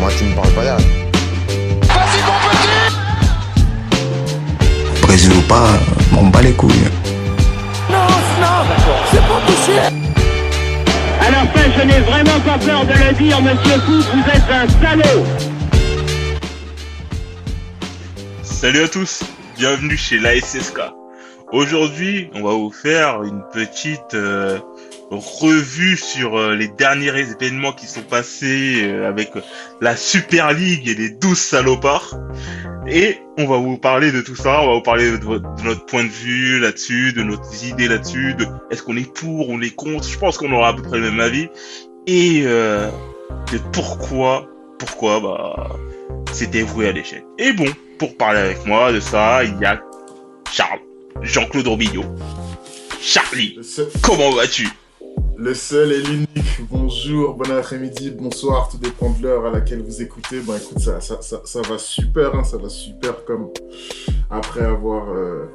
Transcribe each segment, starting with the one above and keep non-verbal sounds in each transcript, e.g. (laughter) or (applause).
Moi, tu me parles pas là. Vas-y, mon petit Brésil ou pas, m'en bats les couilles. Non, non, c'est pas À la fin, je n'ai vraiment pas peur de le dire, monsieur Fou, vous êtes un salaud Salut à tous, bienvenue chez l'ASSK. Aujourd'hui, on va vous faire une petite euh, revue sur euh, les derniers événements qui sont passés euh, avec la Super League et les 12 salopards. Et on va vous parler de tout ça, on va vous parler de, notre point de vue là-dessus, de nos idées là-dessus, de est-ce qu'on est pour, on est contre, je pense qu'on aura à peu près le même avis. Et euh, de pourquoi, pourquoi, bah, c'est dévoué à l'échec. Et bon, pour parler avec moi de ça, il y a Charles, Jean-Claude Robillot. Charlie, comment vas-tu? Le seul et l'unique. Bonjour, bon après-midi, bonsoir, tout dépend de l'heure à laquelle vous écoutez. Ben écoute, ça, ça, va super, hein, ça va super comme après avoir, euh,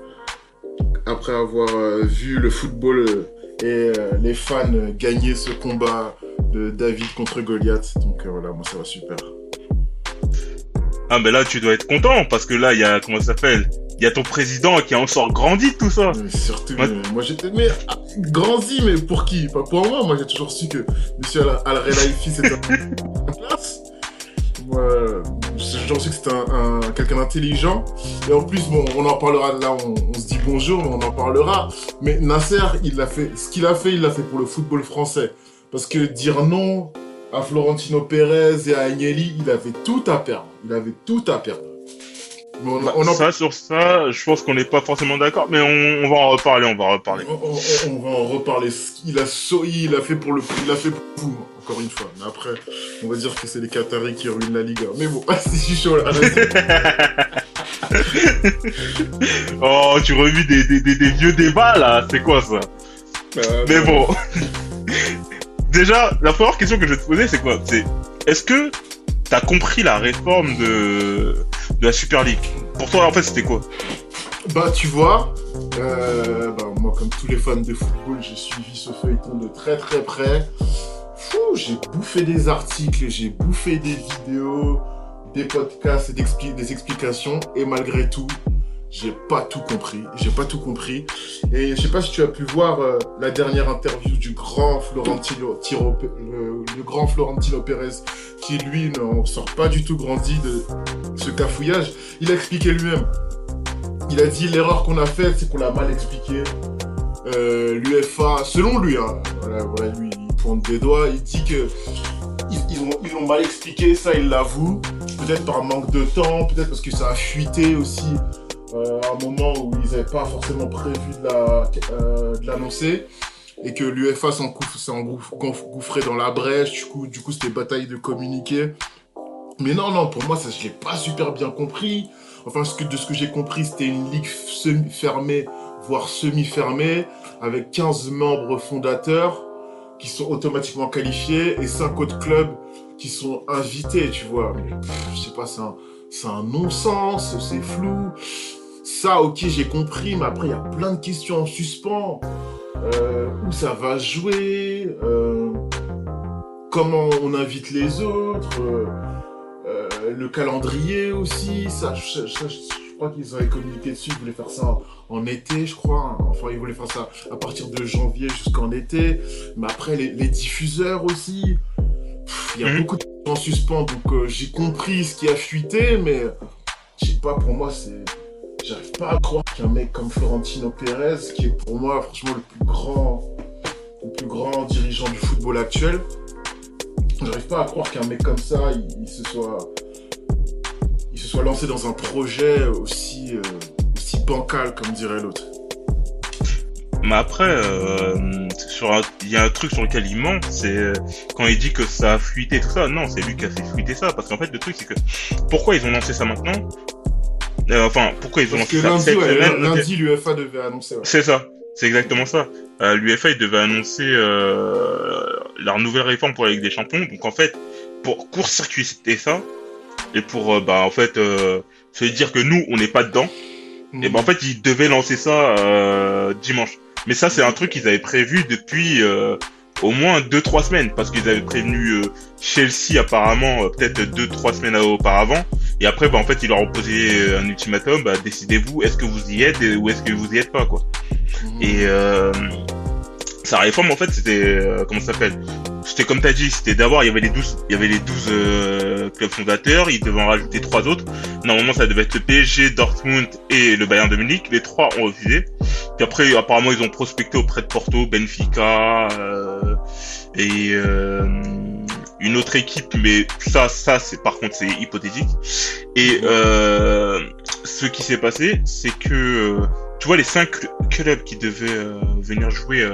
euh, vu le football euh, et les fans gagner ce combat de David contre Goliath. Donc voilà, moi ça va super. Ah ben là tu dois être content parce que là il y a comment ça s'appelle? Il y a ton président qui a en sort grandi de tout ça. Mais surtout, mais moi j'étais mais ah, grandi, mais pour qui? Pas pour moi. Moi j'ai toujours su que Monsieur Al- Al-Relaifi c'était en place. Moi, j'ai toujours su que c'était un, un- quelqu'un d'intelligent. Et en plus, bon, on en parlera là. On, on se dit bonjour, mais on en parlera. Mais Nasser, il l'a fait. Ce qu'il a fait, il l'a fait pour le football français. Parce que dire non à Florentino Pérez et à Agnelli, il avait tout à perdre. Il avait tout à perdre. On, Bah, on en ça sur ça, je pense qu'on n'est pas forcément d'accord, mais on, on va en reparler, on va en reparler. On, va en reparler. Il a, il a fait pour le, il a fait pour vous, encore une fois. Mais après, on va dire que c'est les Qataris qui ruinent la Liga. Mais bon, c'est (laughs) si chaud là. (laughs) Oh, tu revis des, des, des, des vieux débats là, c'est quoi ça? Euh, Mais bon. (laughs) Déjà, la première question que je vais te poser, c'est quoi? C'est est-ce que t'as compris la réforme de, de la Super League. Pour toi, en fait, c'était quoi? Bah, tu vois, euh, bah, moi, comme tous les fans de football, j'ai suivi ce feuilleton de très très près. J'ai bouffé des articles, j'ai bouffé des vidéos, des podcasts et des explications, et malgré tout, j'ai pas tout compris. J'ai pas tout compris. Et je sais pas si tu as pu voir euh, la dernière interview du grand Florentino, le grand Florentino Pérez, qui lui n'en sort pas du tout grandi de ce cafouillage. Il a expliqué lui-même. Il a dit l'erreur qu'on a faite, c'est qu'on l'a mal expliqué. Euh, L'UFA, selon lui, hein, voilà, voilà, lui, il pointe des doigts, il dit que ils, ils ont, ils ont mal expliqué, ça il l'avoue. Peut-être par manque de temps, peut-être parce que ça a fuité aussi euh, à un moment où ils n'avaient pas forcément prévu de euh, l'annoncer. et que l'UFA s'est engouff- gonf- gouffré dans la brèche, du coup, du coup c'était bataille de communiquer. Mais non, non, pour moi, ça, je l'ai pas super bien compris. Enfin, de ce que j'ai compris, c'était une ligue semi-fermée, voire semi-fermée, avec 15 membres fondateurs qui sont automatiquement qualifiés et 5 autres clubs qui sont invités, tu vois. Mais, je sais pas, c'est un, c'est un non-sens, c'est flou. Ça, ok, j'ai compris, mais après, il y a plein de questions en suspens. Euh, où ça va jouer euh, Comment on invite les autres euh, Le calendrier aussi, ça, je, crois qu'ils avaient communiqué dessus, ils voulaient faire ça en été, je crois. Enfin, ils voulaient faire ça à partir de janvier jusqu'en été. Mais après, les diffuseurs aussi. Il y a Mhm. beaucoup de choses en suspens, donc euh, j'ai compris ce qui a fuité, mais je sais pas, pour moi, c'est. J'arrive pas à croire qu'un mec comme Florentino Pérez, qui est pour moi, franchement, le plus grand, le plus grand dirigeant du football actuel, j'arrive pas à croire qu'un mec comme ça, il, il se soit. Il se soit lancé dans un projet aussi, euh, aussi bancal, comme dirait l'autre. Mais après, euh, sur il y a un truc sur lequel il ment, c'est euh, quand il dit que ça a fuité tout ça. Non, c'est lui qui a fait fuiter ça. Parce qu'en fait, le truc, c'est que pourquoi ils ont lancé ça maintenant? Euh, Enfin, pourquoi ils ont Parce lancé ça lundi, cette ouais, semaine? lundi l'UFA devait annoncer. ouais. C'est ça, c'est exactement ça. Euh, L'UFA il devait annoncer leur nouvelle réforme pour la Ligue des Champions. Donc en fait, pour court-circuiter ça et pour bah en fait euh, se dire que nous on n'est pas dedans, et ben en fait ils devaient lancer ça dimanche. Mais ça c'est un truc qu'ils avaient prévu depuis euh, au moins 2-3 semaines. Parce qu'ils avaient prévenu euh, Chelsea apparemment euh, peut-être 2-3 semaines auparavant. Et après bah en fait ils leur ont posé euh, un ultimatum. Bah décidez-vous est-ce que vous y êtes ou est-ce que vous y êtes pas quoi. Et euh, sa réforme en fait c'était euh, comment ça s'appelle? C'était comme t'as dit c'était d'abord il y avait les 12 il y avait les 12 euh, clubs fondateurs ils devaient en rajouter trois autres. Normalement ça devait être le PSG Dortmund et le Bayern de Munich les trois ont refusé. Puis après apparemment ils ont prospecté auprès de Porto Benfica euh, et euh, une autre équipe mais ça ça c'est par contre c'est hypothétique. Et ce qui s'est passé c'est que tu vois les cinq cl- clubs qui devaient venir jouer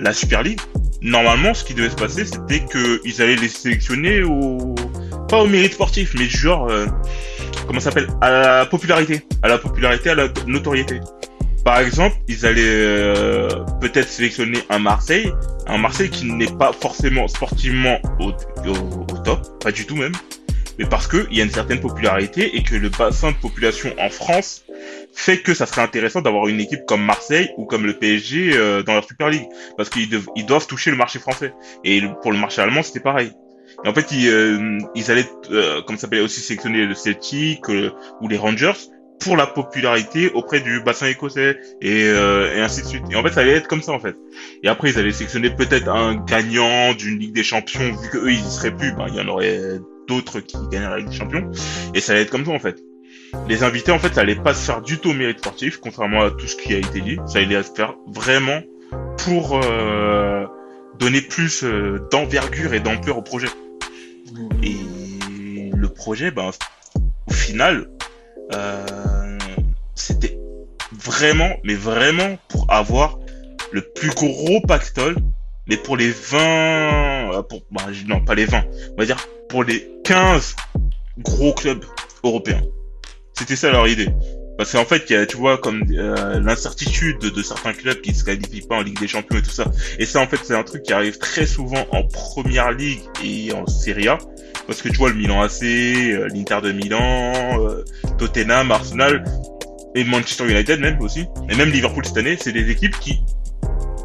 la Super League, normalement ce qui devait se passer c'était que ils allaient les sélectionner au pas au mérite sportif mais genre euh, comment ça s'appelle à la popularité, à la popularité, à la notoriété. Par exemple, ils allaient euh, peut-être sélectionner un Marseille, un Marseille qui n'est pas forcément sportivement au, au, au top, pas du tout même, mais parce que il y a une certaine popularité et que le bassin de population en France fait que ça serait intéressant d'avoir une équipe comme Marseille ou comme le PSG euh, dans la Super League. Parce qu'ils ils doivent toucher le marché français. Et pour le marché allemand c'était pareil. Et en fait ils, euh, ils allaient euh, comme ça s'appelle aussi sélectionner le Celtic euh, ou les Rangers pour la popularité auprès du bassin écossais et, euh, et ainsi de suite. Et en fait ça allait être comme ça en fait. Et après ils allaient sélectionner peut-être un gagnant d'une Ligue des Champions vu que eux ils y seraient plus ben il y en aurait d'autres qui gagneraient la Ligue des Champions. Et ça allait être comme ça en fait les invités, en fait, ça allait pas se faire du tout au mérite sportif, contrairement à tout ce qui a été dit. Ça allait se faire vraiment pour euh, donner plus euh, d'envergure et d'ampleur au projet. Et le projet, ben, au final, euh, c'était vraiment, mais vraiment pour avoir le plus gros pactole, mais pour les 20, euh, pour, bah, non, pas les 20, on va dire pour les 15 gros clubs européens. C'était ça leur idée. Parce qu'en fait, y a, tu vois, comme euh, l'incertitude de, de certains clubs qui se qualifient pas en Ligue des Champions et tout ça. Et ça, en fait, c'est un truc qui arrive très souvent en Première Ligue et en Serie A. Parce que tu vois, le Milan AC, euh, l'Inter de Milan, euh, Tottenham, Arsenal et Manchester United même aussi. Et même Liverpool cette année, c'est des équipes qui,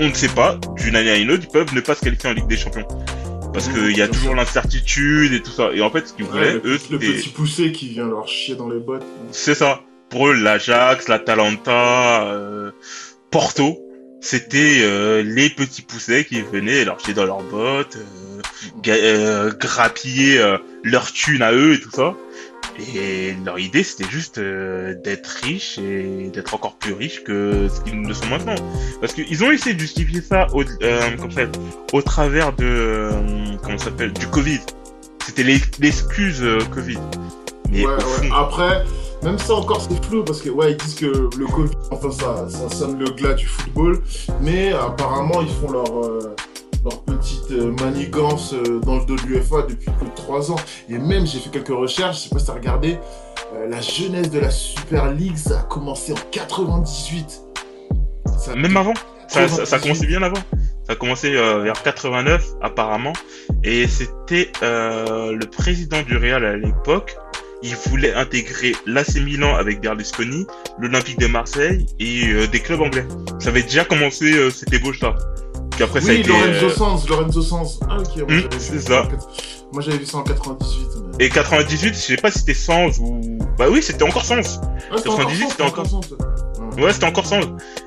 on ne sait pas, d'une année à une autre, peuvent ne pas se qualifier en Ligue des Champions. Parce Mmh, qu'il y a toujours l'incertitude et tout ça. Et en fait, ce qu'ils Ouais, voulaient, le, eux, le petit poussé qui vient leur chier dans les bottes. C'est ça. Pour eux, l'Ajax, l'Atalanta, euh, Porto, c'était euh, les petits poussets qui venaient leur chier dans leurs bottes, euh, euh, grappiller euh, leur thune à eux et tout ça. Et leur idée, c'était juste euh, d'être riches et d'être encore plus riches que ce qu'ils ne sont maintenant. Parce qu'ils ont essayé de justifier ça au, euh, comme ça, au travers de euh, comment ça s'appelle du Covid. C'était l'excuse euh, Covid. Mais ouais, Après, même ça encore c'est flou parce que ouais ils disent que le Covid, enfin ça, ça sonne le glas du football, mais apparemment ils font leur euh, leur petite euh, manigance dans le dos de l'UFA depuis plus de 3 ans. Et même j'ai fait quelques recherches, je sais pas si t'as regardé, euh, la jeunesse de la Super League ça a commencé en 98. Ça a Même avant? Ça, ça, ça 98. commençait bien avant? Ça a commencé euh, vers 89 apparemment. Et c'était euh, le président du Real à l'époque. Il voulait intégrer l'AC Milan avec Berlusconi, l'Olympique de Marseille et euh, des clubs anglais. Ça avait déjà commencé cette ébauche-là. Puis après ça a Oui, été... Lorenzo Sanz, Lorenzo Sanz. Ah ok, Hmm, c'est ça. Moi j'avais vu ça en 98. mais- Et 98, je sais pas si c'était 100 ou... Bah oui, c'était encore 100. Ah, c'était 98, Sanz, c'était encore- Sanz, ouais. C'était encore 100.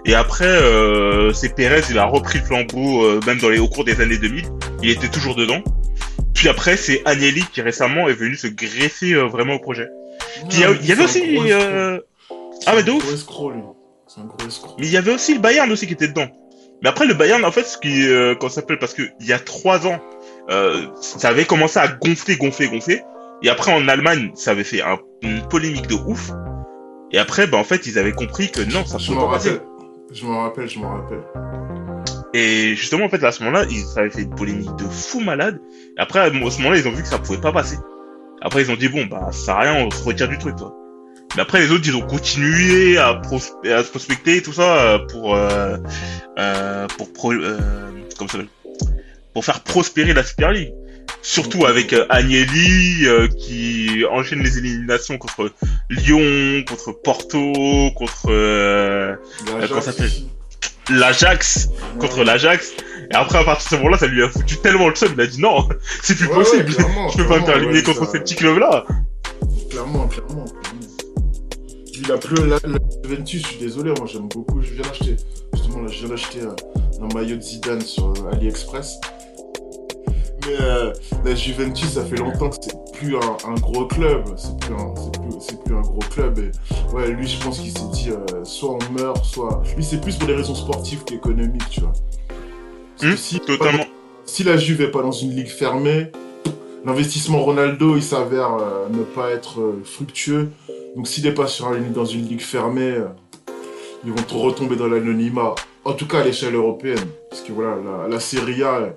Et après, euh, c'est Pérez, il a repris le flambeau, euh, même dans les, au cours des années 2000. Il était toujours dedans. Puis après, c'est Agnelli qui récemment est venu se greffer euh, vraiment au projet. Puis il y, avait aussi... euh. Ah mais de un ouf un gros escroc. Mais il y avait aussi le Bayern aussi qui était dedans. Mais après, le Bayern, en fait, ce qui... Euh, comment ça s'appelle Parce que il y a trois ans, euh, ça avait commencé à gonfler, gonfler, gonfler. Et après, en Allemagne, ça avait fait un- une polémique de ouf. Et après, bah, en fait, ils avaient compris que non, ça pouvait pas passer. Je m'en rappelle, je m'en rappelle. Et justement, en fait, à ce moment-là, ils avaient fait une polémique de fou malade. Et après, à ce moment-là, ils ont vu que ça pouvait pas passer. Après, ils ont dit, bon, bah, ça sert à rien, on se retire du truc, toi. Mais après, les autres, ils ont continué à, pros- à se prospecter et tout ça euh, pour, euh, euh, pour, pro- euh, comment ça pour faire prospérer la Super League. Surtout avec euh, Agnelli euh, qui enchaîne les éliminations contre Lyon, contre Porto, contre euh, L'Ajax contre l'Ajax. Et après, à partir de ce moment-là, ça lui a foutu tellement le seum. Il a dit non, (laughs) c'est plus Ouais, possible. ouais, je peux pas me faire éliminer contre ça- ces petits clubs-là. Clairement, clairement. Il a plus la, la Juventus, je suis désolé, moi j'aime beaucoup. Je viens d'acheter, justement là, je viens d'acheter un maillot de Zidane sur AliExpress. Mais euh, la Juventus, ça fait longtemps que c'est plus un, un gros club. C'est plus un, c'est plus, c'est plus un gros club. Et ouais, lui, je pense qu'il s'est dit euh, soit on meurt, soit. Lui, c'est plus pour des raisons sportives qu'économiques, tu vois. Hum, si- Totalement. si la Juve est pas dans une ligue fermée, l'investissement Ronaldo, il s'avère euh, ne pas être fructueux. Donc s'il n'est pas sur un- dans une ligue fermée, ils vont tout retomber dans l'anonymat. En tout cas à l'échelle européenne. Parce que voilà, la, la Serie A, euh,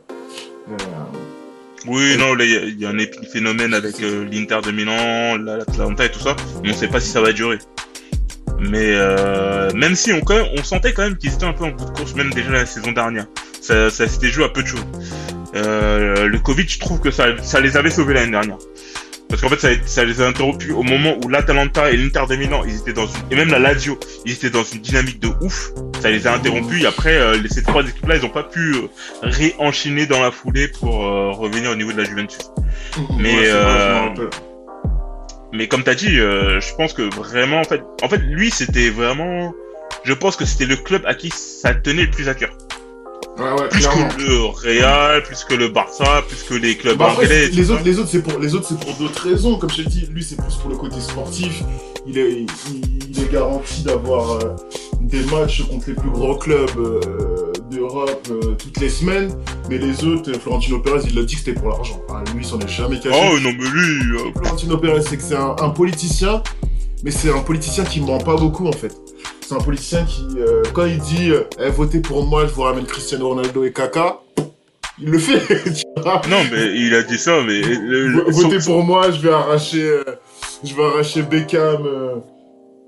Oui, non, il y a- un épiphénomène avec euh, l'Inter de Milan, la- l'Atalanta et tout ça. Mais on sait pas si ça va durer. Mais euh, même si on, sentait quand même qu'ils étaient un peu en bout de course, même déjà la saison dernière. Ça, s'était joué à peu de choses. Euh, le Covid, je trouve que ça les avait sauvés l'année dernière. Parce qu'en fait, ça, ça les a interrompus au moment où l'Atalanta et l'Inter de Milan, ils étaient dans une, et même la Lazio, ils étaient dans une dynamique de ouf. Ça les a interrompus. Et après, euh, ces trois équipes-là, ils ont pas pu euh, réenchaîner dans la foulée pour euh, revenir au niveau de la Juventus. Mais, ouais, vrai, euh. Mais comme t'as dit, euh, je pense que vraiment, en fait, en fait, lui, c'était vraiment, je pense que c'était le club à qui ça tenait le plus à cœur. Ouais, ouais, Plus clairement. que le Real, plus que le Barça, plus que les clubs Bah après, anglais. les autres, les autres, c'est pour les autres, c'est pour d'autres raisons. Comme je t'ai dit, lui, c'est plus pour le côté sportif. Il est, il, il est garanti d'avoir euh, des matchs contre les plus gros clubs euh, d'Europe euh, toutes les semaines. Mais les autres, Florentino Pérez, il l'a dit que c'était pour l'argent. Ah, lui, il s'en est jamais caché. Oh non mais lui, euh, Florentino Pérez, c'est que c'est un, un politicien, mais c'est un politicien qui ment pas beaucoup en fait. C'est un politicien qui, euh, quand il dit euh, Eh, votez pour moi, je vous ramène Cristiano Ronaldo et Kaka, il le fait. (laughs) tu vois. non mais il a dit ça, mais le- le- Vo- Votez son- pour moi, je vais arracher, euh, je vais arracher Beckham. euh.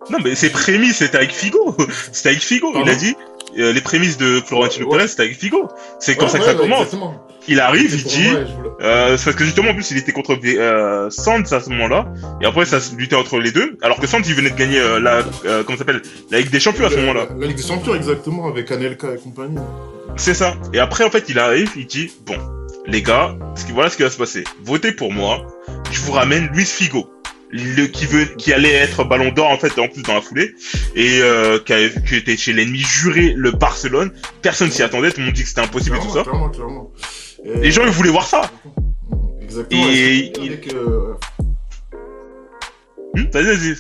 non mais ses prémices c'était avec Figo, (laughs) c'était avec Figo. Il a dit euh, les prémices de Florentino Ouais. Pérez c'était avec Figo. C'est comme Ouais, ça que ça commence. exactement. Il arrive, il dit. le- Euh, parce que justement en plus il était contre euh, Sands à ce moment-là et après ça se luttait entre les deux alors que Sands il venait de gagner euh, la euh, comment ça s'appelle? La Ligue des Champions à ce moment-là La, la Ligue des Champions, exactement, avec Anelka et compagnie. c'est ça et après en fait il arrive il dit bon les gars ce qui, voilà ce qui va se passer votez pour moi je vous ramène Luis Figo le qui veut qui allait être Ballon d'Or en fait en plus dans la foulée et euh, qui, a- qui était chez l'ennemi juré le Barcelone personne s'y attendait tout le monde dit que c'était impossible et tout ça Clairement, clairement. Et- les gens ils voulaient voir ça Exactement. Et Et, il- avec, euh, vas-y vas-y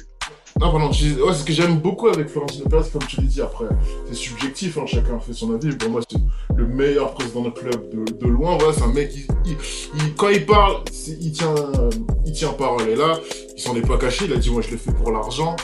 Non, pardon, je ouais, ce que j'aime beaucoup avec Florentino Pérez, comme tu l'as dit, après, c'est subjectif, hein, chacun fait son avis. Pour moi, c'est le meilleur président de club de, de loin. Voilà, c'est un mec, il, il- il- quand il parle, il tient, il tient parole. Et là, il s'en est pas caché, il a dit, moi, je le fais pour l'argent.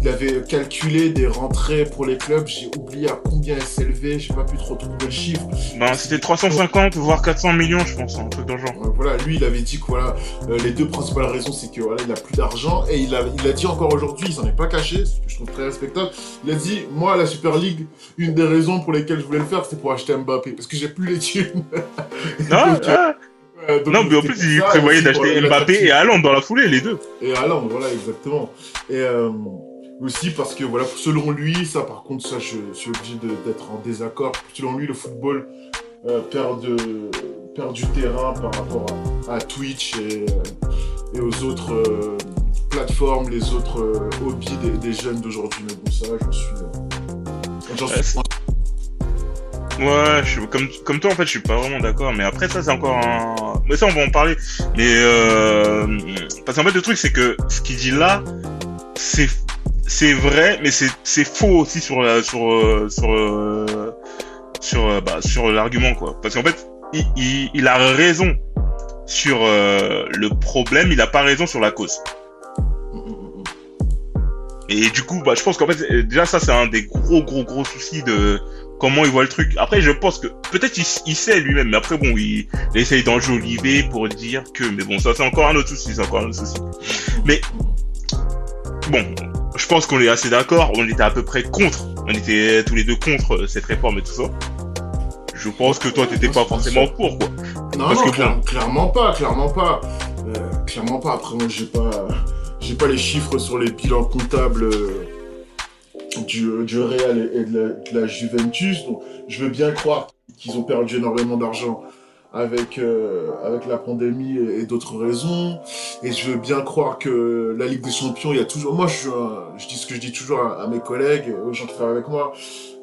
Il avait calculé des rentrées pour les clubs, j'ai oublié à combien elles s'élevaient, j'ai pas pu trop trouver le chiffre. ben c'était 350 voire 400 millions je pense un truc dans le genre Voilà, lui, il avait dit que voilà, euh, les deux principales raisons, c'est que voilà, il a plus d'argent et il a, il a dit encore aujourd'hui, il s'en est pas caché, ce que je trouve très respectable. Il a dit, moi, la Super League, une des raisons pour lesquelles je voulais le faire, c'était pour acheter Mbappé, parce que j'ai plus les thunes. (laughs) Ah, Donc, ah. euh, Non, mais en plus, il prévoyait d'acheter Mbappé et Haaland dans la foulée, les deux. Et Haaland, voilà, exactement. Et euh, aussi parce que, voilà, selon lui, ça par contre, ça, je, je suis obligé d'être en désaccord. Selon lui, le football euh, perd, de, perd du terrain par rapport à, à Twitch et, et aux autres euh, plateformes, les autres euh, hobbies des, jeunes d'aujourd'hui. Mais bon, ça, j'en suis... euh, Ouais, je suis, comme, comme toi, en fait, je suis pas vraiment d'accord. Mais après, ça, c'est encore un... Mais ça, on va en parler. Mais, euh... Parce qu'en fait, le truc, c'est que ce qu'il dit là, c'est... Vrai, mais c'est faux aussi sur la- sur sur sur bah, sur l'argument quoi. Parce qu'en fait, il, il, a raison sur le problème, il a pas raison sur la cause. Et du coup, bah, je pense qu'en fait, euh, déjà ça, c'est un des gros, gros, gros soucis de comment il voit le truc. Après, je pense que peut-être il, il sait lui-même, mais après, bon, il, il essaye d'enjoliver pour dire que, mais bon, ça, c'est encore un autre souci, c'est encore un autre souci. Mais bon, je pense qu'on est assez d'accord. On était à peu près contre. On était tous les deux contre euh, cette réforme et tout ça. Je pense que toi, t'étais pas forcément pour, quoi. Non, Parce non, que clair- clairement pas, clairement pas. Euh, clairement pas. Après, moi, j'ai pas, j'ai pas les chiffres sur les bilans comptables euh, du, du Real et, de, la, de la Juventus. Donc, je veux bien croire qu'ils ont perdu énormément d'argent avec, euh, avec la pandémie et, d'autres raisons. Et je veux bien croire que la Ligue des Champions, il y a toujours... Moi, je, un- je dis ce que je dis toujours à, mes collègues, aux gens qui travaillent avec moi.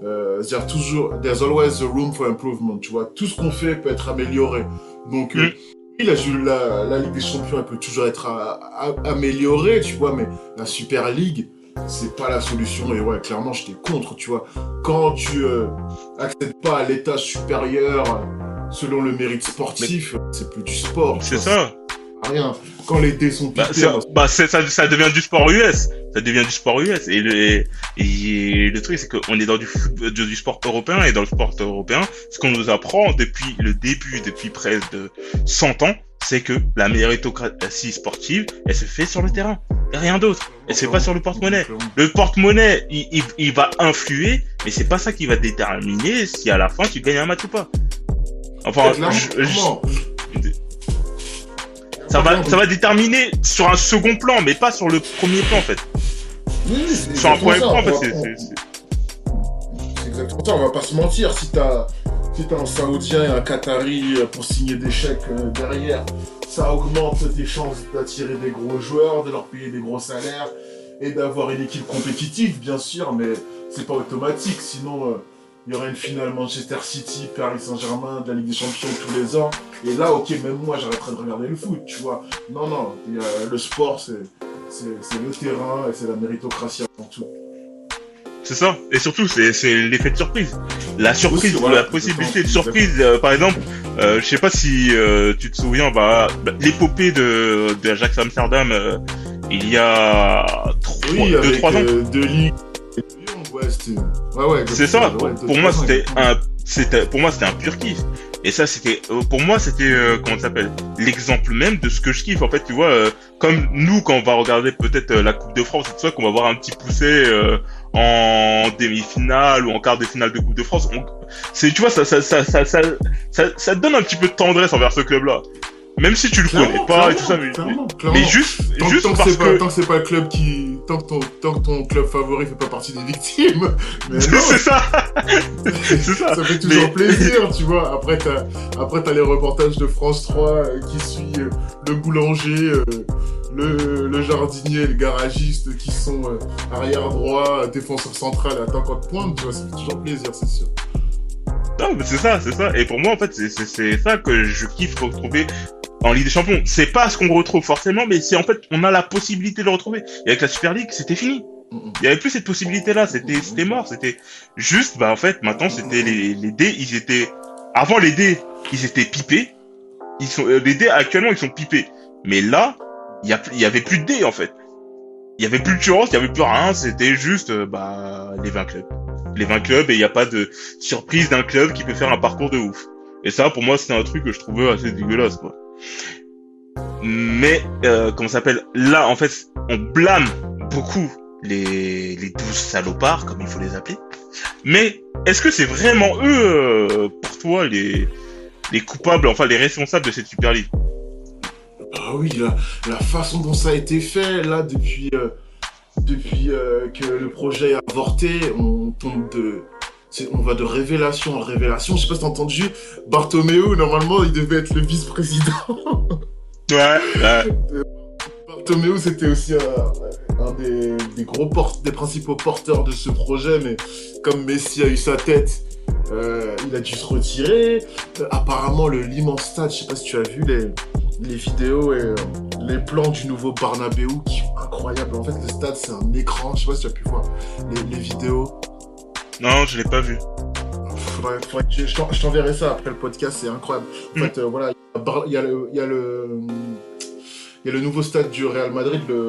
Euh, c'est-à-dire toujours, there's always a room for improvement, tu vois. Tout ce qu'on fait peut être amélioré. Donc, euh, Mm. La, la, la Ligue des Champions, elle peut toujours être a- améliorée, tu vois, mais la Super League, c'est pas la solution. Et ouais, clairement, j'étais contre, tu vois. Quand tu euh, accèdes pas à l'étage supérieur euh, selon le mérite sportif, c'est plus du sport. C'est ça. Rien. Quand les dés sont Bah, c'est- bah, c'est- ça, ça devient du sport US. Ça devient du sport US. Et le, et, et le truc, c'est qu'on est dans du, foot, du, du sport européen. Et dans le sport européen, ce qu'on nous apprend depuis le début, depuis près de 100 ans, c'est que la méritocratie sportive, elle se fait sur le terrain. Et rien d'autre. Elle se fait pas sur le porte-monnaie. Le porte-monnaie, il, il, il va influer, mais c'est pas ça qui va déterminer si à la fin tu gagnes un match ou pas. Enfin, je-. Ça va, ça va déterminer sur un second plan, mais pas sur le premier plan en fait. Oui, oui, c'est Sur un premier ça. plan, en fait, On va- c'est- c'est- exactement ça, on va pas se mentir. Si t'as si t'as un Saoudien et un Qatari euh, pour signer des chèques euh, derrière, ça augmente tes chances d'attirer des gros joueurs, de leur payer des gros salaires et d'avoir une équipe compétitive, bien sûr, mais c'est pas automatique. Sinon, euh, il y aurait une finale Manchester City, Paris Saint-Germain de la Ligue des Champions tous les ans. Et là, ok, même moi, j'arrêterais de regarder le foot, tu vois. Non, non, le sport, c'est le terrain et c'est la méritocratie avant tout. C'est ça. Et surtout, c'est l'effet de surprise. La surprise, Aussi, voilà, la possibilité de surprise. euh, par exemple, euh, je sais pas si euh, tu te souviens, bah, bah, l'épopée de, de Ajax Amsterdam, euh, il y a trois, Oui, ans. De Ligue ouais, c'était... Ouais, ouais, C'est ça. Pour, moi, c'était un, c'était, pour moi, c'était un pur kiff. Et ça, c'était, euh, pour moi, c'était, euh, comment ça s'appelle, l'exemple même de ce que je kiffe. En fait, tu vois, euh, comme nous, quand on va regarder peut-être euh, la Coupe de France, c'est ça qu'on va voir un petit poussé en demi-finale ou en quart de finale de Coupe de France. On- C'est, tu vois, ça, ça, ça, ça, ça, ça, ça te donne un petit peu de tendresse envers ce club-là. Même si tu le Clairement, connais pas et tout ça, mais, clairement, mais clairement. juste, Tant, juste tant que pas, tant que c'est pas le club qui... Tant que, ton, tant que ton club favori fait pas partie des victimes. (laughs) (laughs) C'est ça, (laughs) c'est ça. ça fait toujours Mais- plaisir, tu vois. Après, t'as, après, t'as les reportages de France 3 euh, qui suit euh, le boulanger, euh, le, le jardinier, le garagiste qui sont arrière droit, défenseur central attaquant de pointe, tu vois. Ça fait toujours plaisir, c'est sûr. Non, mais c'est ça, c'est ça. Et pour moi, en fait, c'est- c'est c'est ça que je kiffe retrouver en Ligue des Champions. C'est pas ce qu'on retrouve forcément, mais c'est en fait, on a la possibilité de le retrouver. Et avec la Super League, c'était fini. Il y avait plus cette possibilité-là. C'était, c'était mort. C'était juste, bah, en fait, maintenant, c'était les, les dés, ils étaient, avant les dés, ils étaient pipés. Ils sont, euh, les dés, actuellement, ils sont pipés. Mais là, il y a, il y avait plus de dés, en fait. Il y avait plus de chance, il y avait plus rien. C'était juste, euh, bah, les 20 clubs. Les 20 clubs et il n'y a pas de surprise d'un club qui peut faire un parcours de ouf. Et ça, pour moi, c'était un truc que je trouvais assez dégueulasse, quoi. Mais, euh, comment s'appelle? Là, en fait, on blâme beaucoup les, les 12 salopards, comme il faut les appeler. Mais, est-ce que c'est vraiment eux, euh, pour toi, les, les coupables, enfin les responsables de cette Super League? Ah oui, la, la façon dont ça a été fait, là, depuis, euh, depuis euh, que le projet a avorté, on tombe de... On va de révélation en révélation. Je sais pas si t'as entendu, Bartomeu, normalement, il devait être le vice-président. Ouais, ouais. Bartomeu, c'était aussi un, un des, des gros porte, des principaux porteurs de ce projet, mais comme Messi a eu sa tête, euh, il a dû se retirer. Apparemment, le l'immense stade, je sais pas si tu as vu les, les vidéos et euh, les plans du nouveau Barnabéu qui sont incroyables. En fait, le stade, c'est un écran. Je sais pas si tu as pu voir les, les vidéos. Non, je l'ai pas vu. Faudrait- faudrait que je je t'en- je t'enverrai ça après le podcast, c'est incroyable. En Mm. fait, euh, voilà, il y a le, y a le, il y a le nouveau stade du Real Madrid, le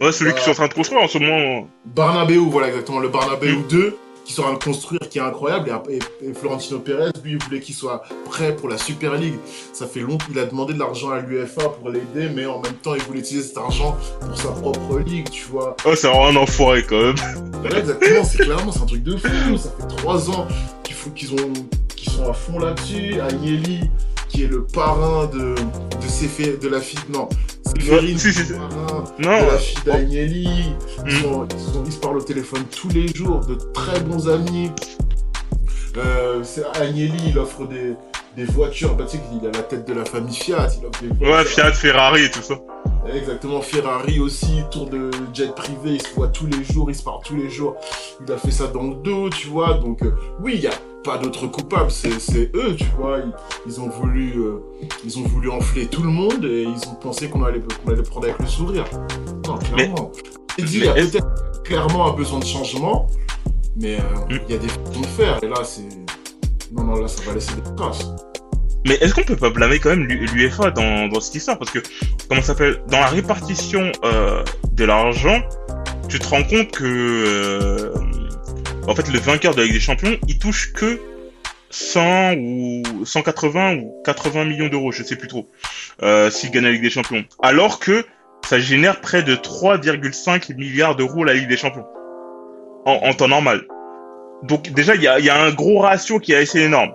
Ouais, celui qui sont en train de construire en ce moment. Barnabéu, voilà exactement, le Barnabéu Mm. 2 qui sera à le construire, qui est incroyable. Et, et- et Florentino Pérez, lui, il voulait qu'il soit prêt pour la Super League. Ça fait longtemps qu'il a demandé de l'argent à l'UFA pour l'aider, mais en même temps, il voulait utiliser cet argent pour sa propre ligue, tu vois. Oh, c'est vraiment un enfoiré quand même. Voilà, exactement, c'est clairement, c'est un truc de fou. Ça fait trois ans qu'il faut qu'ils ont, qu'ils sont à fond là-dessus. Agnelli, qui est le parrain de, de, de la FIF, non, si, si, de la fille d'Agnelli. Ils, Mm. sont- ils, sont- ils se parlent au téléphone tous les jours, de très bons amis. Euh, c'est- Agnelli, il offre des, des voitures. Bah, tu sais qu'il a la tête de la famille Fiat. Il offre des Ouais, voitures. Fiat, Ferrari et tout ça. Exactement, Ferrari aussi, tour de jet privé, ils se voient tous les jours, ils se parlent tous les jours. Il a fait ça dans le dos, tu vois. Donc, euh, oui, il n'y a pas d'autres coupables, c'est eux, tu vois. Ils, ils ont voulu, euh, ils ont voulu enfler tout le monde et ils ont pensé qu'on allait, qu'on allait prendre avec le sourire. Non, clairement. Dit, il y a peut-être clairement un besoin de changement, mais euh, il Mm. y a des façons de faire. Et là, c'est. Non, non, là, ça va laisser des traces. Mais est-ce qu'on peut pas blâmer quand même l'U- l'UEFA dans, dans cette histoire? Parce que, comment ça s'appelle? Dans la répartition euh, de l'argent, tu te rends compte que, en fait, le vainqueur de la Ligue des Champions, il touche que 100 ou 180 ou 80 millions d'euros, je sais plus trop, euh, s'il gagne la Ligue des Champions. Alors que ça génère près de 3,5 milliards d'euros la Ligue des Champions. En, en temps normal. Donc déjà, il y a, y a un gros ratio qui est assez énorme.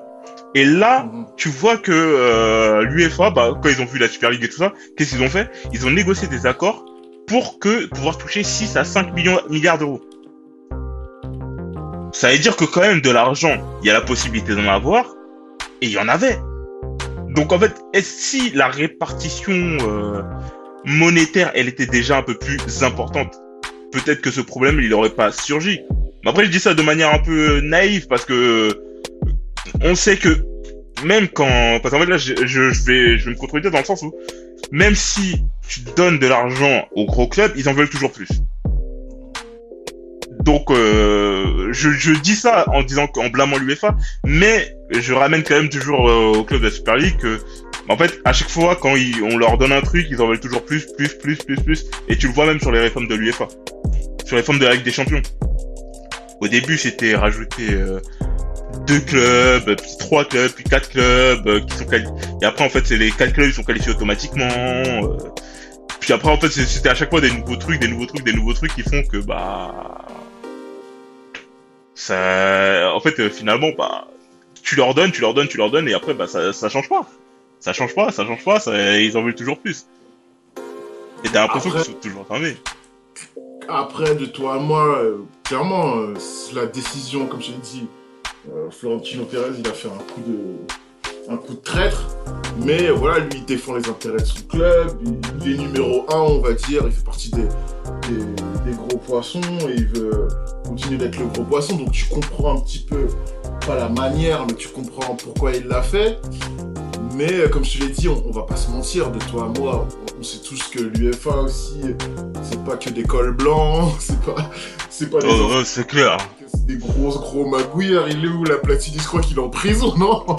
Et là, Mhm. tu vois que euh, l'UEFA, bah, quand ils ont vu la Super League et tout ça, qu'est-ce qu'ils ont fait? Ils ont négocié des accords pour que pouvoir toucher 6 à 5 millions, milliards d'euros. Ça veut dire que quand même de l'argent, il y a la possibilité d'en avoir, et il y en avait. Donc en fait, est-ce si la répartition euh, monétaire, elle était déjà un peu plus importante, peut-être que ce problème, il n'aurait pas surgi. Mais après, je dis ça de manière un peu naïve, parce que euh, on sait que même quand, parce qu'en fait là, je, je, je vais, je vais me contredire dans le sens où, même si tu donnes de l'argent aux gros clubs, ils en veulent toujours plus. Donc, euh, je, je dis ça en disant qu'en blâmant l'UEFA, mais je ramène quand même toujours euh, au club de la Super League que, en fait, à chaque fois quand ils, on leur donne un truc, ils en veulent toujours plus, plus, plus, plus, plus, et tu le vois même sur les réformes de l'UEFA, sur les réformes de la Ligue des Champions. Au début, c'était rajouter euh, deux clubs, puis trois clubs, puis quatre clubs euh, qui sont quali- et après en fait c'est les quatre clubs qui sont qualifiés automatiquement. euh, Puis après en fait c'était à chaque fois des nouveaux trucs, des nouveaux trucs, des nouveaux trucs qui font que bah ça en fait euh, finalement bah tu leur donnes, tu leur donnes, tu leur donnes et après bah ça ça change pas. Ça change pas, ça change pas, ça, ils en veulent toujours plus. Et t'as l'impression Après- qu'ils sont toujours fermés. Après, de toi à moi, euh, clairement, euh, la décision, comme je l'ai dit, euh, Florentino Pérez, il a fait un coup de, un coup de traître. Mais voilà, lui, il défend les intérêts de son club. Il, il est numéro un, on va dire. Il fait partie des, des, des gros poissons et il veut continuer d'être le gros poisson. Donc tu comprends un petit peu, pas la manière, mais tu comprends pourquoi il l'a fait. Mais euh, comme je te l'ai dit, on, on va pas se mentir, de toi à moi, on, on sait tous que l'UFA aussi, c'est pas que des cols blancs, (laughs) c'est pas, c'est pas des, oh, c'est clair. Des grosses gros magouilleurs. Il est où la platine? Je crois qu'il est en prison, non? (laughs)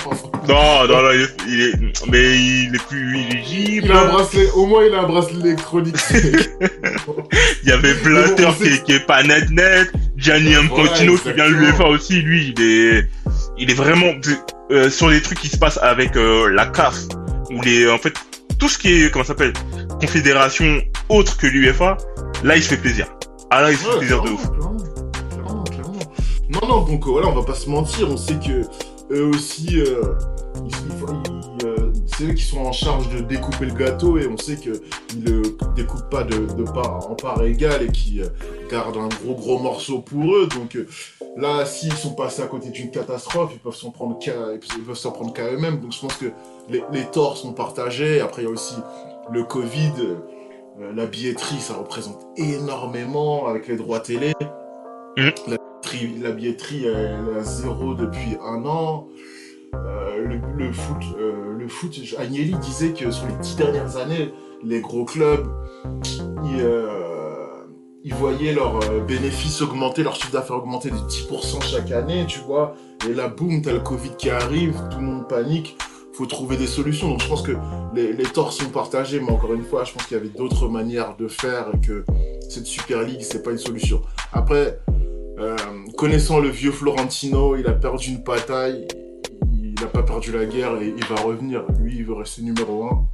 Non, non, non, il est, il est- mais il est plus éligible. Il a un bracelet, au moins il a un bracelet électronique. (laughs) Il y avait Blatter bon, qui, est, qui est pas net net, Gianni Infantino qui vient de l'UEFA aussi, lui, il est, il est vraiment euh, sur les trucs qui se passent avec euh, la CAF ou les, en fait, tout ce qui est comment ça s'appelle, confédération autre que l'UEFA, là il se fait plaisir. Ah là il se fait Ouais, plaisir de ouf. Non, non, donc euh, voilà, on va pas se mentir, on sait que eux aussi, euh, euh, c'est eux qui sont en charge de découper le gâteau et on sait qu'ils le découpent pas de, de part en part égale et qui euh, gardent un gros gros morceau pour eux. Donc euh, là, s'ils sont passés à côté d'une catastrophe, ils peuvent s'en prendre qu'à ils peuvent s'en prendre qu'à eux-mêmes. Donc je pense que les, les torts sont partagés. Après, il y a aussi le Covid. la billetterie, ça représente énormément avec les droits télé. La, la billetterie, elle à zéro depuis un an. Euh, le, foot, euh, foot, Agnelli disait que sur les dix dernières années, les gros clubs, ils, euh, voyaient leurs bénéfices augmenter, leur chiffre d'affaires augmenter de 10% chaque année, tu vois. Et là, boum, t'as le Covid qui arrive, tout le monde panique. Faut trouver des solutions. Donc je pense que les, torts sont partagés, mais encore une fois, je pense qu'il y avait d'autres manières de faire et que cette Super League, c'est pas une solution. Après, connaissant le vieux Florentino, il a perdu une bataille, il n'a pas perdu la guerre et il va revenir. Lui, il veut rester numéro un.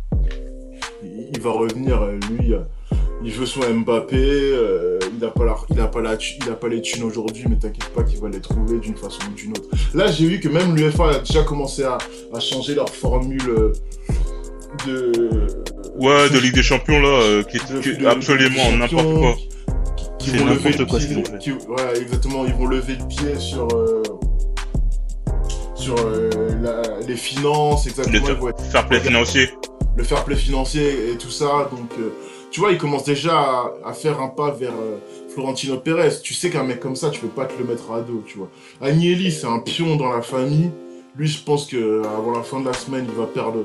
Il, va revenir, lui, il veut son Mbappé, euh, il n'a pas, la, il a pas, la, thu- il a pas les thunes aujourd'hui, mais t'inquiète pas qu'il va les trouver d'une façon ou d'une autre. Là, j'ai vu que même l'UEFA a déjà commencé à, à changer leur formule euh, de, Ouais, de Ligue des Champions là, euh, qui est, de- de- absolument n'importe quoi. Qui, vont lever le pied, qui- ouais, exactement, ils vont lever le pied sur euh, sur euh, la- les finances, Le exactement. ils vont fair, play financier. le fair play financier et tout ça. Donc, euh, tu vois, il commence déjà à, à faire un pas vers euh, Florentino Pérez. Tu sais qu'un mec comme ça, tu peux pas te le mettre à dos, tu vois. Agnelli, c'est un pion dans la famille. Lui, je pense que avant la fin de la semaine, il va perdre.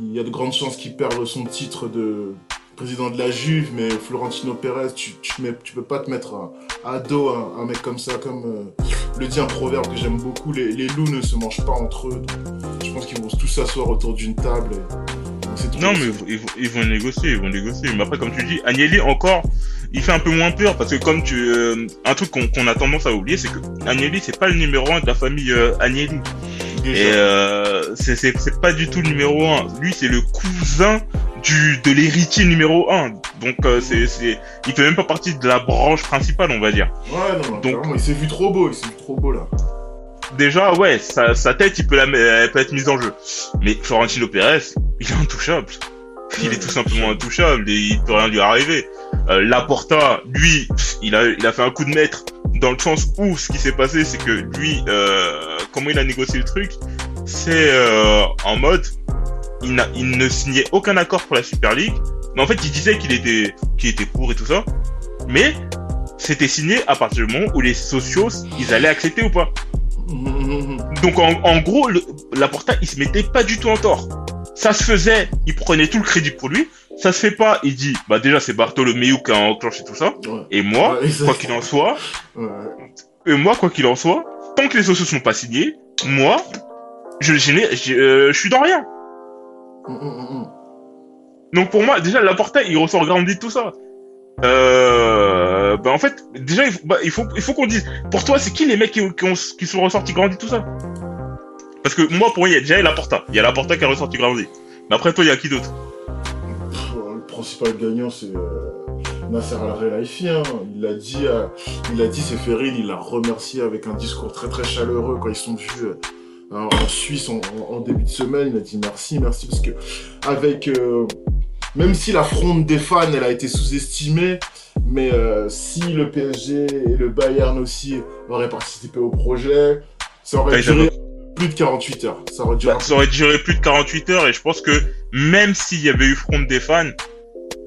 Il y a de grandes chances qu'il perde son titre de président de la Juve, mais Florentino Pérez, tu, tu, tu peux pas te mettre à, dos un, un mec comme ça, comme euh, le dit un proverbe que j'aime beaucoup, les, loups ne se mangent pas entre eux. Je pense qu'ils vont tous s'asseoir autour d'une table. Non, mais ils vont- négocier, ils vont négocier. Mais après, comme tu dis, Agnelli encore, il fait un peu moins peur parce que comme tu, euh, un truc qu'on qu'on a tendance à oublier, c'est que Agnelli, c'est pas le numéro un de la famille euh, Agnelli. Déjà. Et euh, c'est pas du tout le numéro un. Lui, c'est le cousin du de l'héritier numéro un. Donc euh, c'est c'est, il fait même pas partie de la branche principale, on va dire. Ouais, non, non, Donc- il s'est vu trop beau, il s'est vu trop beau là. Déjà, ouais, sa, sa tête, il peut la, elle peut être mise en jeu. Mais Florentino Pérez, il est intouchable. Il est tout simplement intouchable et il peut rien lui arriver. Euh, Laporta, lui, il a, il a fait un coup de maître dans le sens où ce qui s'est passé, c'est que lui, euh, comment il a négocié le truc, c'est euh, en mode, il, ne signait aucun accord pour la Super League, mais en fait, il disait qu'il était, qu'il était pour et tout ça, mais c'était signé à partir du moment où les socios, ils allaient accepter ou pas. Donc en, en gros, le, Laporta, il se mettait pas du tout en tort. Ça se faisait, il prenait tout le crédit pour lui. Ça se fait pas, il dit, bah déjà c'est Bartholomew qui a enclenché tout ça. Ouais. Et moi, Ouais, quoi qu'il en soit, Ouais. et moi quoi qu'il en soit, tant que les socios sont pas signés, moi, je, je, euh, je suis dans rien. Mm, mm, mm. Donc pour moi, déjà Laporta, il ressort grandi de tout ça. Euh, bah en fait, déjà il faut, bah, il faut, il faut qu'on dise. Pour toi, c'est qui les mecs qui, qui, ont- qui sont ressortis grandis de tout ça? Parce que moi, pour moi, il y a déjà Laporta. Il y a Laporta qui a ressorti grandi. Mais après toi, il y a qui d'autre? Le principal gagnant, c'est euh, Nasser Al-Khelaifi. Hein. Il l'a dit, euh, il a dit, c'est Ferrine, il l'a remercié avec un discours très très chaleureux quand ils sont vus euh, en Suisse en, début de semaine. Il a dit merci, merci parce que avec euh, même si la fronde des fans, elle a été sous-estimée, mais euh, si le PSG et le Bayern aussi auraient participé au projet, ça aurait duré plus de 48 heures. Ça aurait duré Bah, Ça aurait duré plus de 48 heures et je pense que même s'il y avait eu front des fans,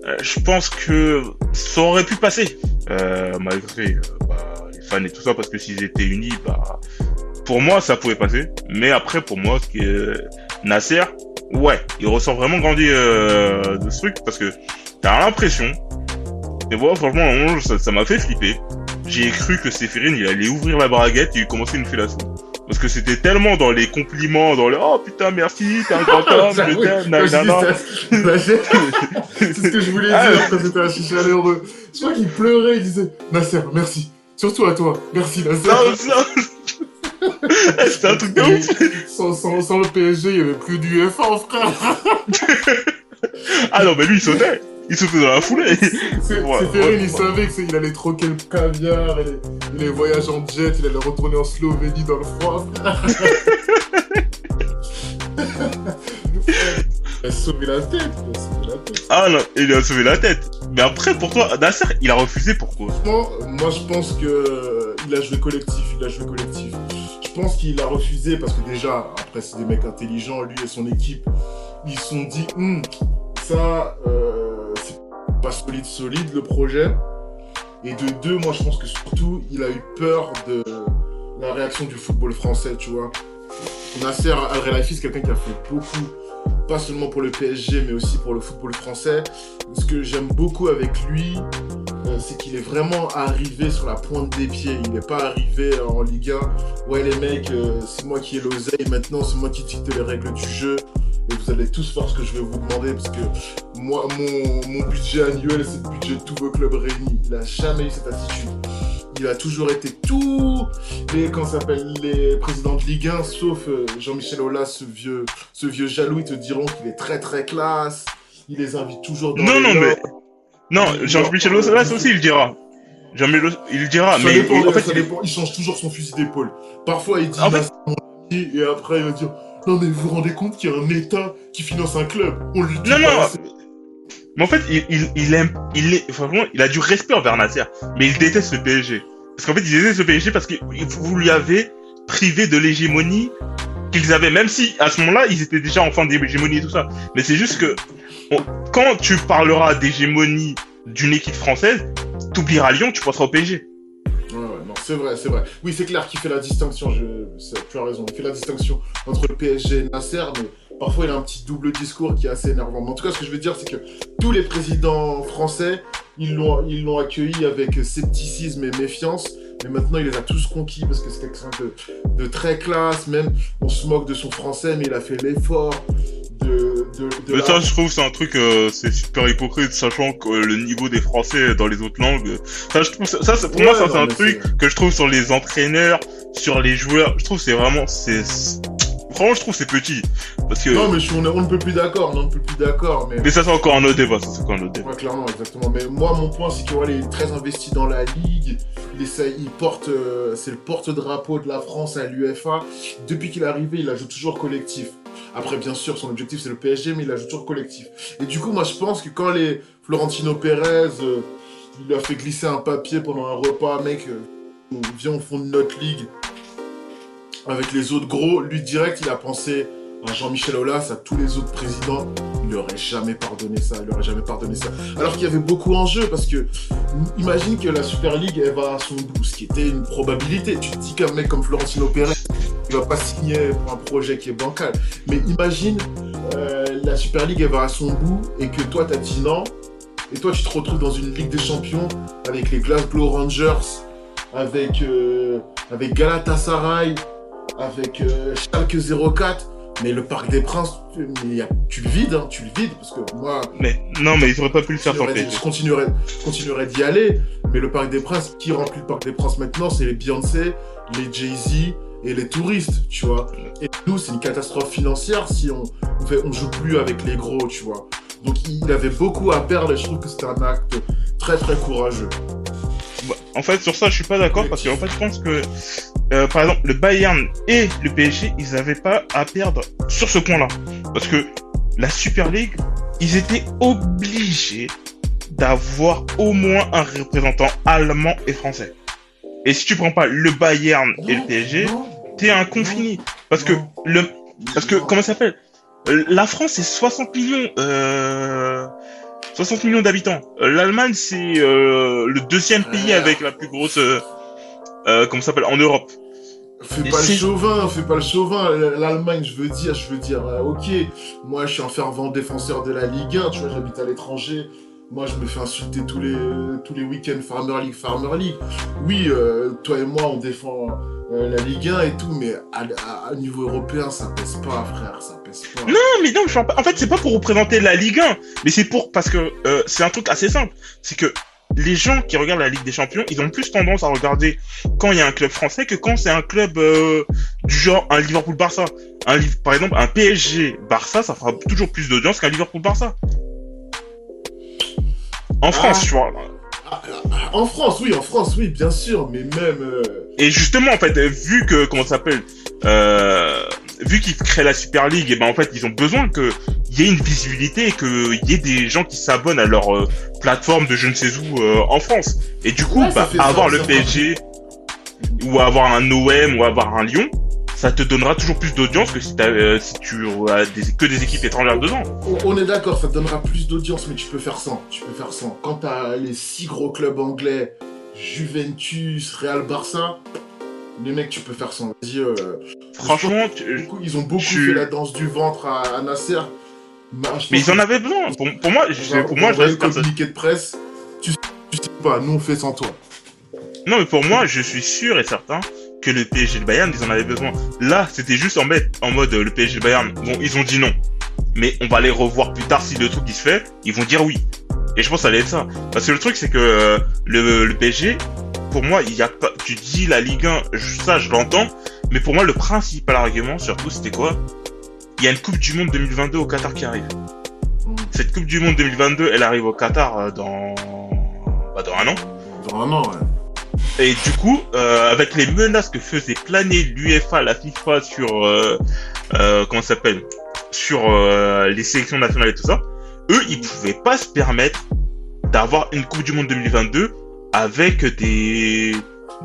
euh, je pense que ça aurait pu passer. Euh, malgré euh, bah, les fans et tout ça, parce que s'ils étaient unis, bah, pour moi, ça pouvait passer. Mais après, pour moi, ce qui est Nasser, ouais, il ressort vraiment grandi euh, de ce truc parce que t'as l'impression. Et voilà, franchement, ça m'a fait flipper. J'ai cru que Séphirine, il allait ouvrir la braguette et il commençait une fellation. Parce que c'était tellement dans les compliments, dans les oh putain merci, t'es un grand (laughs) homme, Ça, je t'aime, nanana. C'est ce que je voulais Ah, dire quand c'était un chicha chaleureux. Je crois qu'il pleurait, il disait Nasser, merci. Surtout à toi. Merci Nasser. Non. C'était un truc de ouf. (laughs) Sans, sans, sans le PSG, il y avait plus d'UFA, frère. Ah non, mais lui il sautait. Il sautait dans la foulée. C'est Ouais, il savait que c'est- il allait troquer le caviar et les, voyages en jet, il allait retourner en Slovénie dans le froid. (laughs) il a sauvé la tête, il a sauvé la tête. Ah non, il lui a sauvé la tête. Mais après, pour toi, Nasser, il a refusé pourquoi Franchement, moi je pense que il a joué collectif, il a joué collectif. Je pense qu'il a refusé parce que déjà, après c'est des mecs intelligents, lui et son équipe, ils se sont dit, Hum, ça, euh, c'est pas solide, solide le projet. Et de deux, moi je pense que surtout, il a eu peur de la réaction du football français, tu vois. Nasser Al-Khelaifi, c'est quelqu'un qui a fait beaucoup, pas seulement pour le PSG, mais aussi pour le football français. Ce que j'aime beaucoup avec lui, euh, c'est qu'il est vraiment arrivé sur la pointe des pieds. Il n'est pas arrivé en Ligue 1. Ouais, les mecs, euh, c'est moi qui ai l'oseille maintenant, c'est moi qui dicte les règles du jeu. Et vous allez tous faire ce que je vais vous demander parce que moi, mon, mon budget annuel, c'est le budget de tous vos clubs réunis. Il a jamais eu cette attitude. Il a toujours été tout les comment ça s'appelle les présidents de Ligue 1, sauf euh, Jean-Michel Aulas, ce vieux, ce vieux jaloux, ils te diront qu'il est très très classe. Il les invite toujours dans Non, les non, mais. Non, Jean-Michel Aulas aussi, il le dira. Jean-Michel, il dira, ça mais dépend, en fait, ça il dépend, il change toujours son fusil d'épaule. Parfois, il dit, En fait- et après, il va dire, non, mais vous vous rendez compte qu'il y a un État qui finance un club On lui dit Non, pas, non, Mais en fait, il, il, il aime, il est, franchement, il a du respect envers Nasser, mais il déteste le PSG. Parce qu'en fait, il déteste le PSG parce que vous lui avez privé de l'hégémonie qu'ils avaient, même si à ce moment-là, ils étaient déjà en fin d'hégémonie et tout ça. Mais c'est juste que on- quand tu parleras d'hégémonie d'une équipe française, t'oublieras Lyon, tu passeras au PSG. C'est vrai, c'est vrai. Oui, c'est clair qu'il fait la distinction, je... tu as raison, il fait la distinction entre le PSG et Nasser, mais parfois il a un petit double discours qui est assez énervant. Mais en tout cas, ce que je veux dire, c'est que tous les présidents français, ils l'ont ils l'ont accueilli avec scepticisme et méfiance, mais maintenant il les a tous conquis parce que c'est quelqu'un de, de très classe, même on se moque de son français, mais il a fait l'effort de... de, de Mais la- ça, je trouve, c'est un truc, euh, c'est super hypocrite, sachant que euh, le niveau des Français dans les autres langues, ça, je trouve, ça, pour Ouais, moi, ça, c'est un truc que je trouve sur les entraîneurs, sur les joueurs. Je trouve, c'est vraiment, c'est- franchement, je trouve, c'est petit, parce que. Non, mais je suis, on, ne peut plus d'accord, on ne peut plus d'accord, mais... Mais ça, c'est encore un autre débat, ça, c'est encore un autre débat. Ouais, clairement, exactement. Mais moi, mon point, c'est que voilà, il est très investi dans la ligue. Il il porte, euh, c'est le porte-drapeau de la France à l'UFA. Depuis qu'il est arrivé, il ajoute toujours collectif. Après, bien sûr, son objectif c'est le PSG, mais il ajoute toujours collectif. Et du coup, moi, je pense que quand les Florentino Pérez, euh, il lui a fait glisser un papier pendant un repas, mec, euh, viens au fond de notre ligue avec les autres gros, lui direct, il a pensé à Jean-Michel Aulas, à tous les autres présidents, il lui aurait jamais pardonné ça, il lui aurait jamais pardonné ça. Alors qu'il y avait beaucoup en jeu, parce que imagine que la Super League, elle va à son bout, ce qui était une probabilité. Tu te dis qu'un mec comme Florentino Pérez, il va pas signer pour un projet qui est bancal. Mais imagine, euh, la Super League, elle va à son bout, et que toi, t'as dit non, et toi, tu te retrouves dans une Ligue des Champions avec les Glasgow Rangers, avec, euh, avec Galatasaray, avec euh, Schalke 04, mais le Parc des Princes, tu, mais y a- tu le vides, hein, tu le vides, parce que moi, Mais, non, mais ils auraient pas pu le faire sans je continuerai, d'y aller, mais le Parc des Princes, qui remplit le Parc des Princes maintenant, c'est les Beyoncé, les Jay-Z et les touristes, tu vois. Et nous, c'est une catastrophe financière si on, on, fait, on joue plus avec les gros, tu vois. Donc il avait beaucoup à perdre et je trouve que c'était un acte très très courageux. Bah, En fait, sur ça, je suis pas d'accord parce qu'en fait, je pense que, euh, par exemple, le Bayern et le PSG, ils avaient pas à perdre sur ce point-là. Parce que la Super League, ils étaient obligés d'avoir au moins un représentant allemand et français. Et si tu prends pas le Bayern et le PSG, t'es un confini. Parce que le, parce que, comment ça s'appelle? Euh, La France, c'est 60 millions, euh, 60 millions d'habitants. Euh, L'Allemagne, c'est euh, le deuxième pays avec la plus grosse, euh, euh, comment ça s'appelle, en Europe. Fais pas le chauvin, fais pas le chauvin. L'Allemagne, je veux dire, je veux dire, euh, ok, moi je suis un fervent défenseur de la Ligue 1, tu vois, j'habite à l'étranger. Moi, je me fais insulter tous les, tous les week-ends Farmer League, Farmer League. Oui, euh, toi et moi, on défend euh, la Ligue 1 et tout, mais à, à- à niveau européen, ça pèse pas, frère, ça pèse pas. Non, mais non, je pas- en fait, c'est pas pour représenter la Ligue 1, mais c'est pour, parce que euh, c'est un truc assez simple. C'est que les gens qui regardent la Ligue des Champions, ils ont plus tendance à regarder quand il y a un club français que quand c'est un club euh, du genre un Liverpool-Barça. Un, par exemple, un PSG-Barça, ça fera toujours plus d'audience qu'un Liverpool-Barça. En France, Ah. tu vois. En France, oui, en France, oui, bien sûr, mais même. euh, Et justement, en fait, euh, vu que, comment ça s'appelle, euh, vu qu'ils créent la Super League, et ben en fait, ils ont besoin que il y ait une visibilité et qu'il y ait des gens qui s'abonnent à leur euh, plateforme de je ne sais où euh, en France. Et du coup, Ouais, bah, avoir le PSG ou avoir un OM ou avoir un Lyon, ça te donnera toujours plus d'audience que si, tu as des, que des équipes étrangères dedans. On- On est d'accord, ça te donnera plus d'audience, mais tu peux faire sans. Tu peux faire sans. Quand t'as les six gros clubs anglais, Juventus, Real Barça, les mecs, tu peux faire sans. Vas-y, euh, Franchement, tu- ils ont beaucoup fait la danse du ventre à, à Nasser. Mais, ils en avaient besoin. Pour, pour moi, je, pour moi, je reste communiqué de presse. Tu, tu sais pas, nous on fait sans toi. Non, mais pour moi, je suis sûr et certain que le PSG le Bayern, ils en avaient besoin. Là, c'était juste en, mode- en mode euh, le PSG le Bayern. Bon, ils ont dit non. Mais on va les revoir plus tard si le truc il se fait. Ils vont dire oui. Et je pense que ça allait être ça. Parce que le truc, c'est que euh, le, le PSG, pour moi, il y a pas. Tu dis la Ligue 1, je- ça, je l'entends. Mais pour moi, le principal argument, surtout, c'était quoi? Il y a une Coupe du Monde 2022 au Qatar qui arrive. Cette Coupe du Monde 2022, elle arrive au Qatar euh, dans, bah, dans un an. Dans un an, ouais. Et du coup, euh, avec les menaces que faisait planer l'UEFA, la FIFA sur euh, euh, comment ça s'appelle, sur euh, les sélections nationales et tout ça, eux, ils pouvaient pas se permettre d'avoir une Coupe du Monde 2022 avec des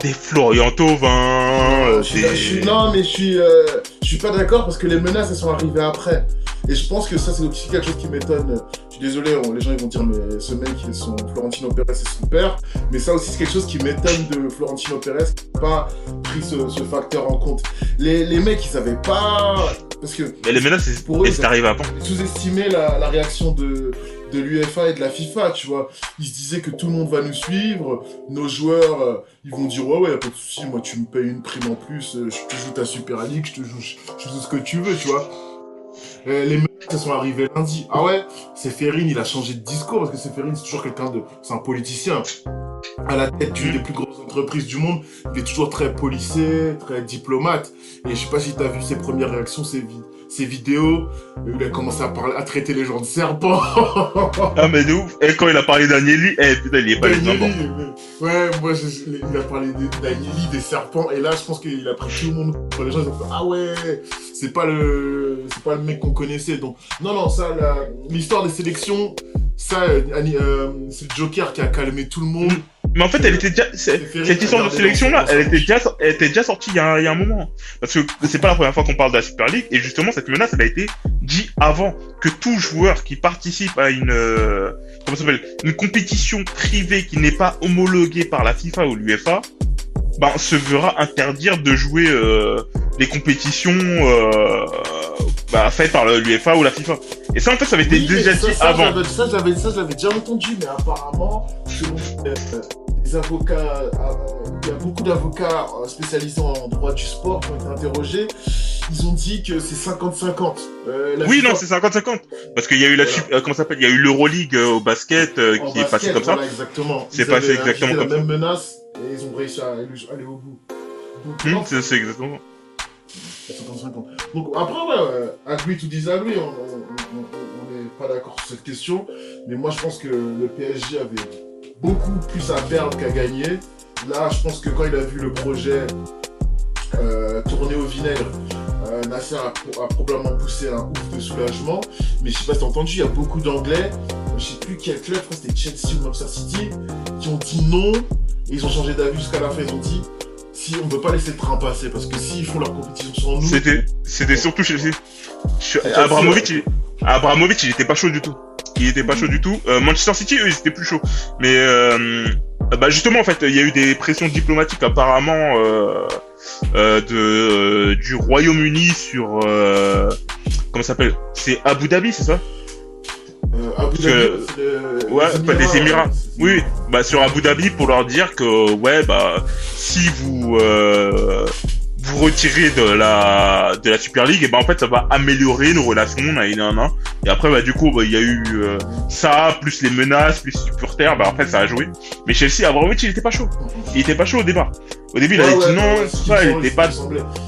des Florian Thauvin, des- suis- non, mais je suis, euh, je suis pas d'accord parce que les menaces elles sont arrivées après. Et je pense que ça c'est aussi quelque chose qui m'étonne. Je suis désolé, on- les gens ils vont dire mais ce mec, son Florentino Pérez c'est son père. Mais ça aussi c'est quelque chose qui m'étonne de Florentino Pérez qui n'a pas pris ce, ce facteur en compte. Les, les mecs ils savaient pas parce que Mais les menaces, c'est Pour eux, c'est arrivé avant. ils sous-estimaient la, la réaction de, de l'UEFA et de la FIFA, tu vois. Ils se disaient que tout le monde va nous suivre, nos joueurs, euh, ils vont dire ouais ouais, pas de souci, moi tu me payes une prime en plus, euh, je te joue ta Super League, je te joue, je, joue ce que tu veux, tu vois. Euh, les mecs, elles sont arrivés lundi. Ah ouais, c'est il a changé de discours parce que c'est c'est toujours quelqu'un de, c'est un politicien. À la tête d'une des plus grosses entreprises du monde, il est toujours très policé, très diplomate. Et je sais pas si t'as vu ses premières réactions, ses, vi- ses vidéos, il a commencé à parler, à traiter les gens de serpents. (laughs) Ah, mais de ouf. Et quand il a parlé d'Agnelli, eh, putain, il est pas Danieli, mais- Ouais, moi, je- il a parlé Danieli, des serpents, et là, je pense qu'il a pris tout le monde. Les gens, ils ont fait, ah ouais, c'est pas le, c'est pas le mec qu'on connaissait. Donc, non, non, ça, la- l'histoire des sélections, ça, euh, euh, c'est le Joker qui a calmé tout le monde. Mais en fait, elle était déjà, cette histoire de sélection là, elle était déjà, elle était déjà sortie il y, a, il y a un moment. Parce que c'est pas la première fois qu'on parle de la Super League, et justement, cette menace, elle a été dit avant que tout joueur qui participe à une, euh, comment s'appelle, une compétition privée qui n'est pas homologuée par la FIFA ou l'UEFA, ben, se verra interdire de jouer, euh, les compétitions, euh, bah, faites par l'UEFA ou la FIFA. Et ça, en fait, ça avait été Oui, déjà ça, dit ça, avant. Ça, j'avais, déjà entendu, mais apparemment, selon euh, les avocats, euh, il y a beaucoup d'avocats euh, spécialisés en droit du sport qui ont été interrogés. Ils ont dit que c'est 50-50. Euh, Oui, FIFA- non, c'est 50-50. Parce qu'il y a eu la, Voilà. comment s'appelle, il y a eu l'Euroleague au basket euh, qui est passé comme ça. voilà, exactement. C'est passé exactement comme la même menace et ils ont réussi à aller, au bout. Hmm, c'est c'est exactement. c'est 50-50. Donc après, ouais, ouais, agree to disagree, on on- on- on n'est pas d'accord sur cette question. Mais moi, je pense que le PSG avait beaucoup plus à perdre qu'à gagner. Là, je pense que quand il a vu le projet euh, tourner au vinaigre, euh, Nasser a, pro- a probablement poussé un ouf de soulagement. Mais je sais pas si t'as entendu, il y a beaucoup d'anglais, je sais plus quel club, je crois que c'était Chelsea ou Manchester City, qui ont dit non. Et ils ont changé d'avis jusqu'à la fin. Ils ont dit si on peut pas laisser le train passer parce que s'ils font leur compétition sans nous, C'était, c'était surtout Chelsea. Chelsea, il... Abramovich, il était pas chaud du tout. Il était pas chaud du tout. Euh, Manchester City, eux, ils étaient plus chauds. Mais euh, bah justement, en fait, il y a eu des pressions diplomatiques apparemment euh, euh, de euh, du Royaume-Uni sur euh, comment ça s'appelle? C'est Abu Dhabi, c'est ça? Euh, Abu Dhabi, Ouais, les pas des Émirats. Oui, oui. bah sur Abu Dhabi pour leur dire que ouais bah si vous euh, vous retirez de la de la Super League et ben en fait ça va améliorer nos relations nan, nan, nan. et après bah du coup bah, il y a eu euh, ça plus les menaces plus supporters bah après ça a joué mais Chelsea Abramovich il était pas chaud il était pas chaud au départ au début il Ouais, avait ouais, dit non ouais, ça il était pas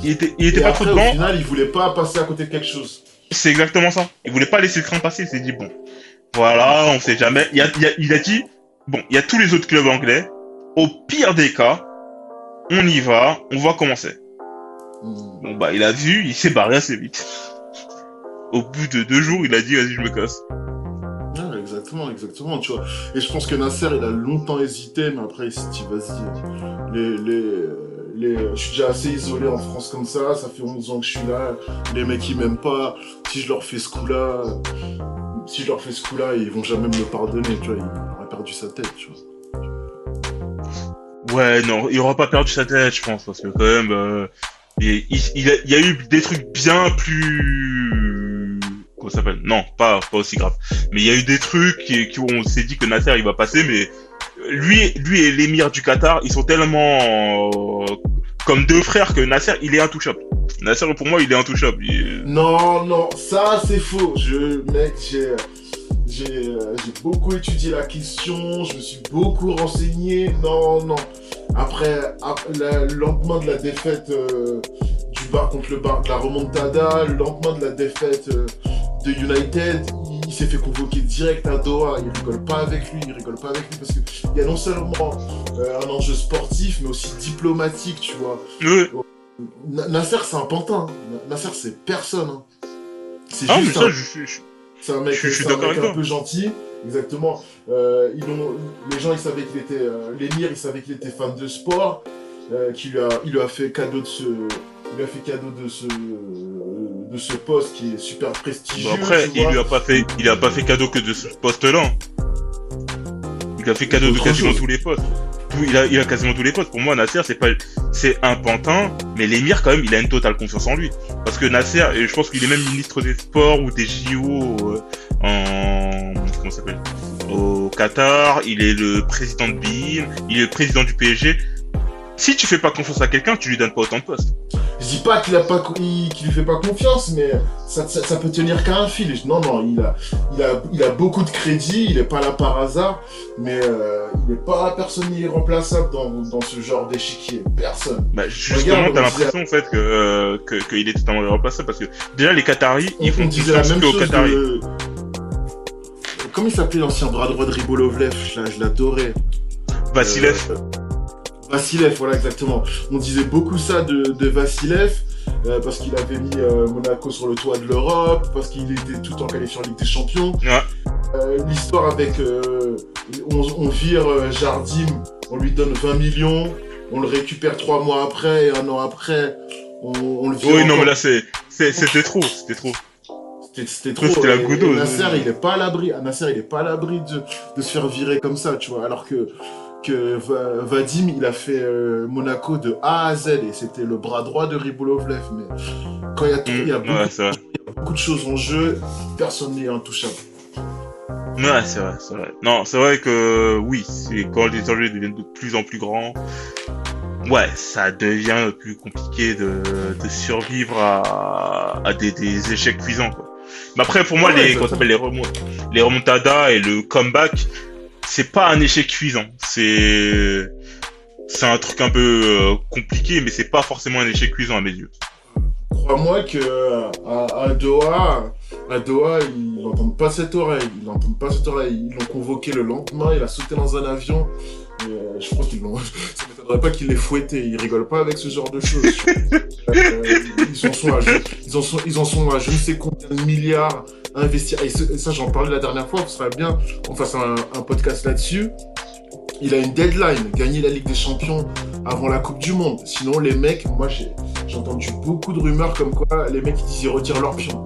il était il était pas après, trop dedans Au final, il voulait pas passer à côté de quelque chose. c'est exactement ça. Il voulait pas laisser le train passer. Il s'est dit bon, voilà, on sait jamais. Il, a, il, a, il a dit bon, il y a tous les autres clubs anglais. Au pire des cas, on y va, on voit comment Hmm. Bon bah, il a vu, il s'est barré assez vite. Au bout de deux jours, il a dit vas-y, je me casse. Ouais, exactement, exactement, tu vois. Et je pense que Nasser, il a longtemps hésité, mais après, il s'est dit, vas-y, les, les, les, je suis déjà assez isolé en France comme ça, ça fait 11 ans que je suis là, les mecs, ils m'aiment pas, si je leur fais ce coup-là, si je leur fais ce coup-là, ils vont jamais me le pardonner, tu vois, il aurait perdu sa tête, tu vois. Ouais, non, il aura pas perdu sa tête, je pense, parce que quand même, euh, il, y a eu des trucs bien plus, comment s'appelle? Non, pas pas aussi grave. Mais il y a eu des trucs qui, qui on s'est dit que Nasser il va passer, mais lui, lui et l'émir du Qatar, ils sont tellement comme deux frères que Nasser, il est intouchable. Nasser, pour moi, il est intouchable. Il- Non, non, ça c'est faux. Je, mec, j'ai, j'ai, euh, j'ai beaucoup étudié la question, je me suis beaucoup renseigné. Non, non. Après, la- le lendemain de la défaite euh, du bar contre le bar, de la remontada, le lendemain de la défaite euh, de United, il, il s'est fait convoquer direct à Doha. Il rigole pas avec lui, il rigole pas avec lui parce que il y a non seulement euh, un enjeu sportif, mais aussi diplomatique, tu vois. Nasser, c'est un pantin. Na- Nasser, c'est personne. hein. C'est Ah, mais juste ça, un- je suis. je- un mec, Je- suis un, mec un peu gentil. Exactement. Euh, ils ont, les gens, ils savaient qu'il était, euh, l'émir, il savait qu'il était fan de sport, euh, qu'il lui a, il lui a fait cadeau de ce, il lui a fait cadeau de ce, de ce poste qui est super prestigieux. Bon, après, il lui a pas fait, il a pas fait cadeau que de ce poste-là. Il a fait cadeau de quasiment chose. tous les postes. Tout, il a, il a quasiment tous les postes. Pour moi, Nasser, c'est pas, c'est un pantin, mais l'émir, quand même, il a une totale confiance en lui. Parce que Nasser, et je pense qu'il est même ministre des Sports ou des JO euh, en, comment s'appelle? Au Qatar, il est le président de BIM, il est le président du PSG. Si tu fais pas confiance à quelqu'un, tu lui donnes pas autant de postes. Je dis pas qu'il a pas, qu'il lui fait pas confiance, mais ça, ça, ça peut tenir qu'à un fil. Non, non, il a, il a, il a beaucoup de crédit, il est pas là par hasard, mais euh, il est pas personne n'est irremplaçable dans, dans ce genre d'échiquier. Personne. Bah, justement, t'as on l'impression en fait que euh, que qu'il est totalement irremplaçable parce que déjà les Qataris, On, ils font on disait la même chose Qataris. de... Comment il s'appelait l'ancien bras droit de Ribolovlev Je l'a- je l'adorais. Vassilev, Euh, Vassilev, voilà exactement. On disait beaucoup ça de, de Vassilev. euh, parce qu'il avait mis euh, Monaco sur le toit de l'Europe, parce qu'il était tout en qualifié en Ligue des Champions. Ouais. Euh, L'histoire avec on, on vire Jardim, on lui donne 20 millions, on le récupère trois mois après et un an après, on, on le vire. oui non mais là c'est- c'était trop, c'était trop. C'était- trop. c'était la goutte Nasser, il est pas à l'abri. Nasser, il est pas à l'abri de, de se faire virer comme ça, tu vois. Alors que que Va- Vadim, il a fait euh, Monaco de A à Z et c'était le bras droit de Ribolovlev. Mais quand il y a, tout- Mm, il y a beaucoup, ouais de choses en jeu, personne n'est intouchable. Ouais c'est vrai, c'est vrai. Non c'est vrai que oui, quand les enjeux deviennent de plus en plus grands. Ouais, ça devient plus compliqué de, de survivre à, à des, des échecs cuisants quoi. Mais après pour moi Ouais, les les remon- les remontadas et le comeback, c'est pas un échec cuisant. C'est c'est un truc un peu euh, compliqué, mais c'est pas forcément un échec cuisant à mes yeux. Crois-moi que euh, à, à Doha, à Doha, ils n'entendent pas cette oreille. Ils n'entendent pas cette oreille. Ils l'ont convoqué le lendemain. Il a sauté dans un avion. Et, euh, je crois qu'ils l'ont. (laughs) Ça m'étonnerait pas qu'il l'ait fouetté. Ils rigolent pas avec ce genre de choses. (laughs) Euh, ils en sont à, je- ils en sont, ils en sont à je ne sais combien de milliards. Et ce- ça, j'en parlais la dernière fois. Ce serait bien qu'on fasse un, un podcast là-dessus. Il a une deadline, gagner la Ligue des Champions avant la Coupe du Monde. Sinon, les mecs, moi j'ai j'ai entendu beaucoup de rumeurs comme quoi les mecs ils disent ils retirent leur pion.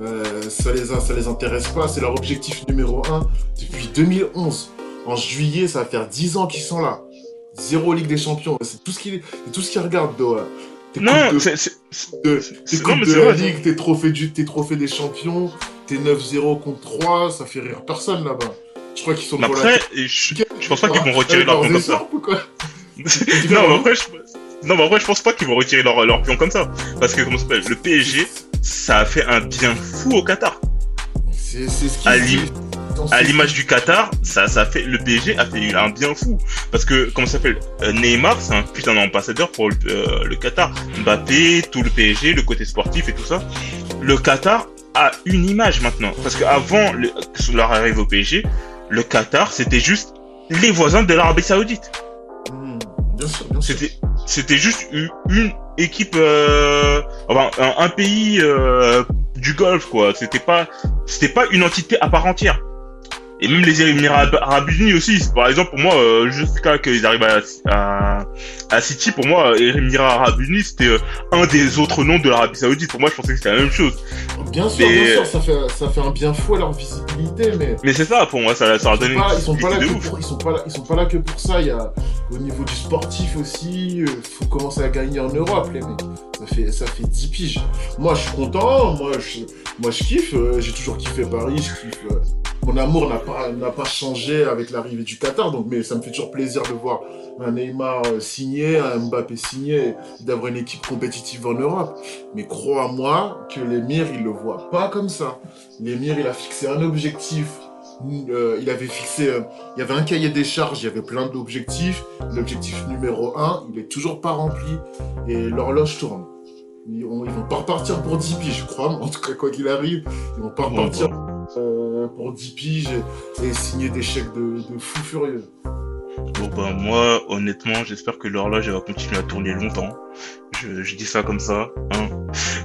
Euh, ça les ça les intéresse pas, c'est leur objectif numéro un depuis 2011. En juillet, ça va faire 10 ans qu'ils sont là. Zéro Ligue des Champions, c'est tout ce qu'ils tout ce qu'ils regardent Doha. Tes Non, de- c'est c'est- de- c'est- tes non, coupes mais de c'est la vrai, Ligue, tes trophées, du, tes trophées des champions, tes 9-0 contre 3, ça fait rire personne là-bas. Je crois qu'ils sont Mais après, la... je, je pense pas qu'ils vont retirer leur pion comme ça. (laughs) non, mais après, je, non, mais après, je pense pas qu'ils vont retirer leur, leur pion comme ça. Parce que, comment ça s'appelle, le PSG, ça a fait un bien fou au Qatar. C'est c'est ce À À l'image du Qatar, ça, ça fait, le PSG a fait un bien fou. Parce que, comment ça s'appelle, euh, Neymar, c'est un putain d'ambassadeur pour le, euh, le Qatar. Mbappé, tout le PSG, le côté sportif et tout ça. Le Qatar a une image maintenant. Parce qu'avant le- leur arrivée au PSG, le Qatar, c'était juste les voisins de l'Arabie Saoudite. Hmm, Bien sûr, bien sûr. C'était c'était juste une, une équipe euh, enfin un, un pays euh, du Golfe quoi. C'était pas c'était pas une entité à part entière. Et même les Émirats Arab- Arabes Unis aussi. Par exemple pour moi euh, jusqu'à qu'ils arrivent à, à à City pour moi euh, Émirats Arabes Unis c'était euh, un des autres noms de l'Arabie Saoudite. Pour moi je pensais que c'était la même chose. Bien sûr, Mais- bien sûr, ça fait, ça fait un bien fou à leur visibilité, mais Mais c'est ça pour moi ça, ça a ils donné sont, pas, une ils sont pas là visibilité que de ouf. pour, ils sont pas là, ils sont pas là que pour ça. Il y a au niveau du sportif aussi, faut commencer à gagner en Europe, les mecs. Ça fait, ça fait 10 piges. Moi, je suis content. Moi, je, moi, je kiffe. J'ai toujours kiffé Paris. Je kiffe. Mon amour n'a pas, n'a pas changé avec l'arrivée du Qatar, donc mais ça me fait toujours plaisir de voir un Neymar euh, signé, un Mbappé signé, d'avoir une équipe compétitive en Europe. Mais crois-moi que l'émir, il le voit pas comme ça. L'émir, il a fixé un objectif. Euh, il avait fixé, euh, il y avait un cahier des charges, il y avait plein d'objectifs. L'objectif numéro un, il est toujours pas rempli et l'horloge tourne. Ils, on- ils vont pas repartir pour 10 piges, je crois, en tout cas, quoi qu'il arrive, ils vont pas repartir. Euh, pour 10 piges et, signer des chèques de, de fou furieux. Bon bah moi honnêtement j'espère que l'horloge va continuer à tourner longtemps. Je, je dis ça comme ça. Hein.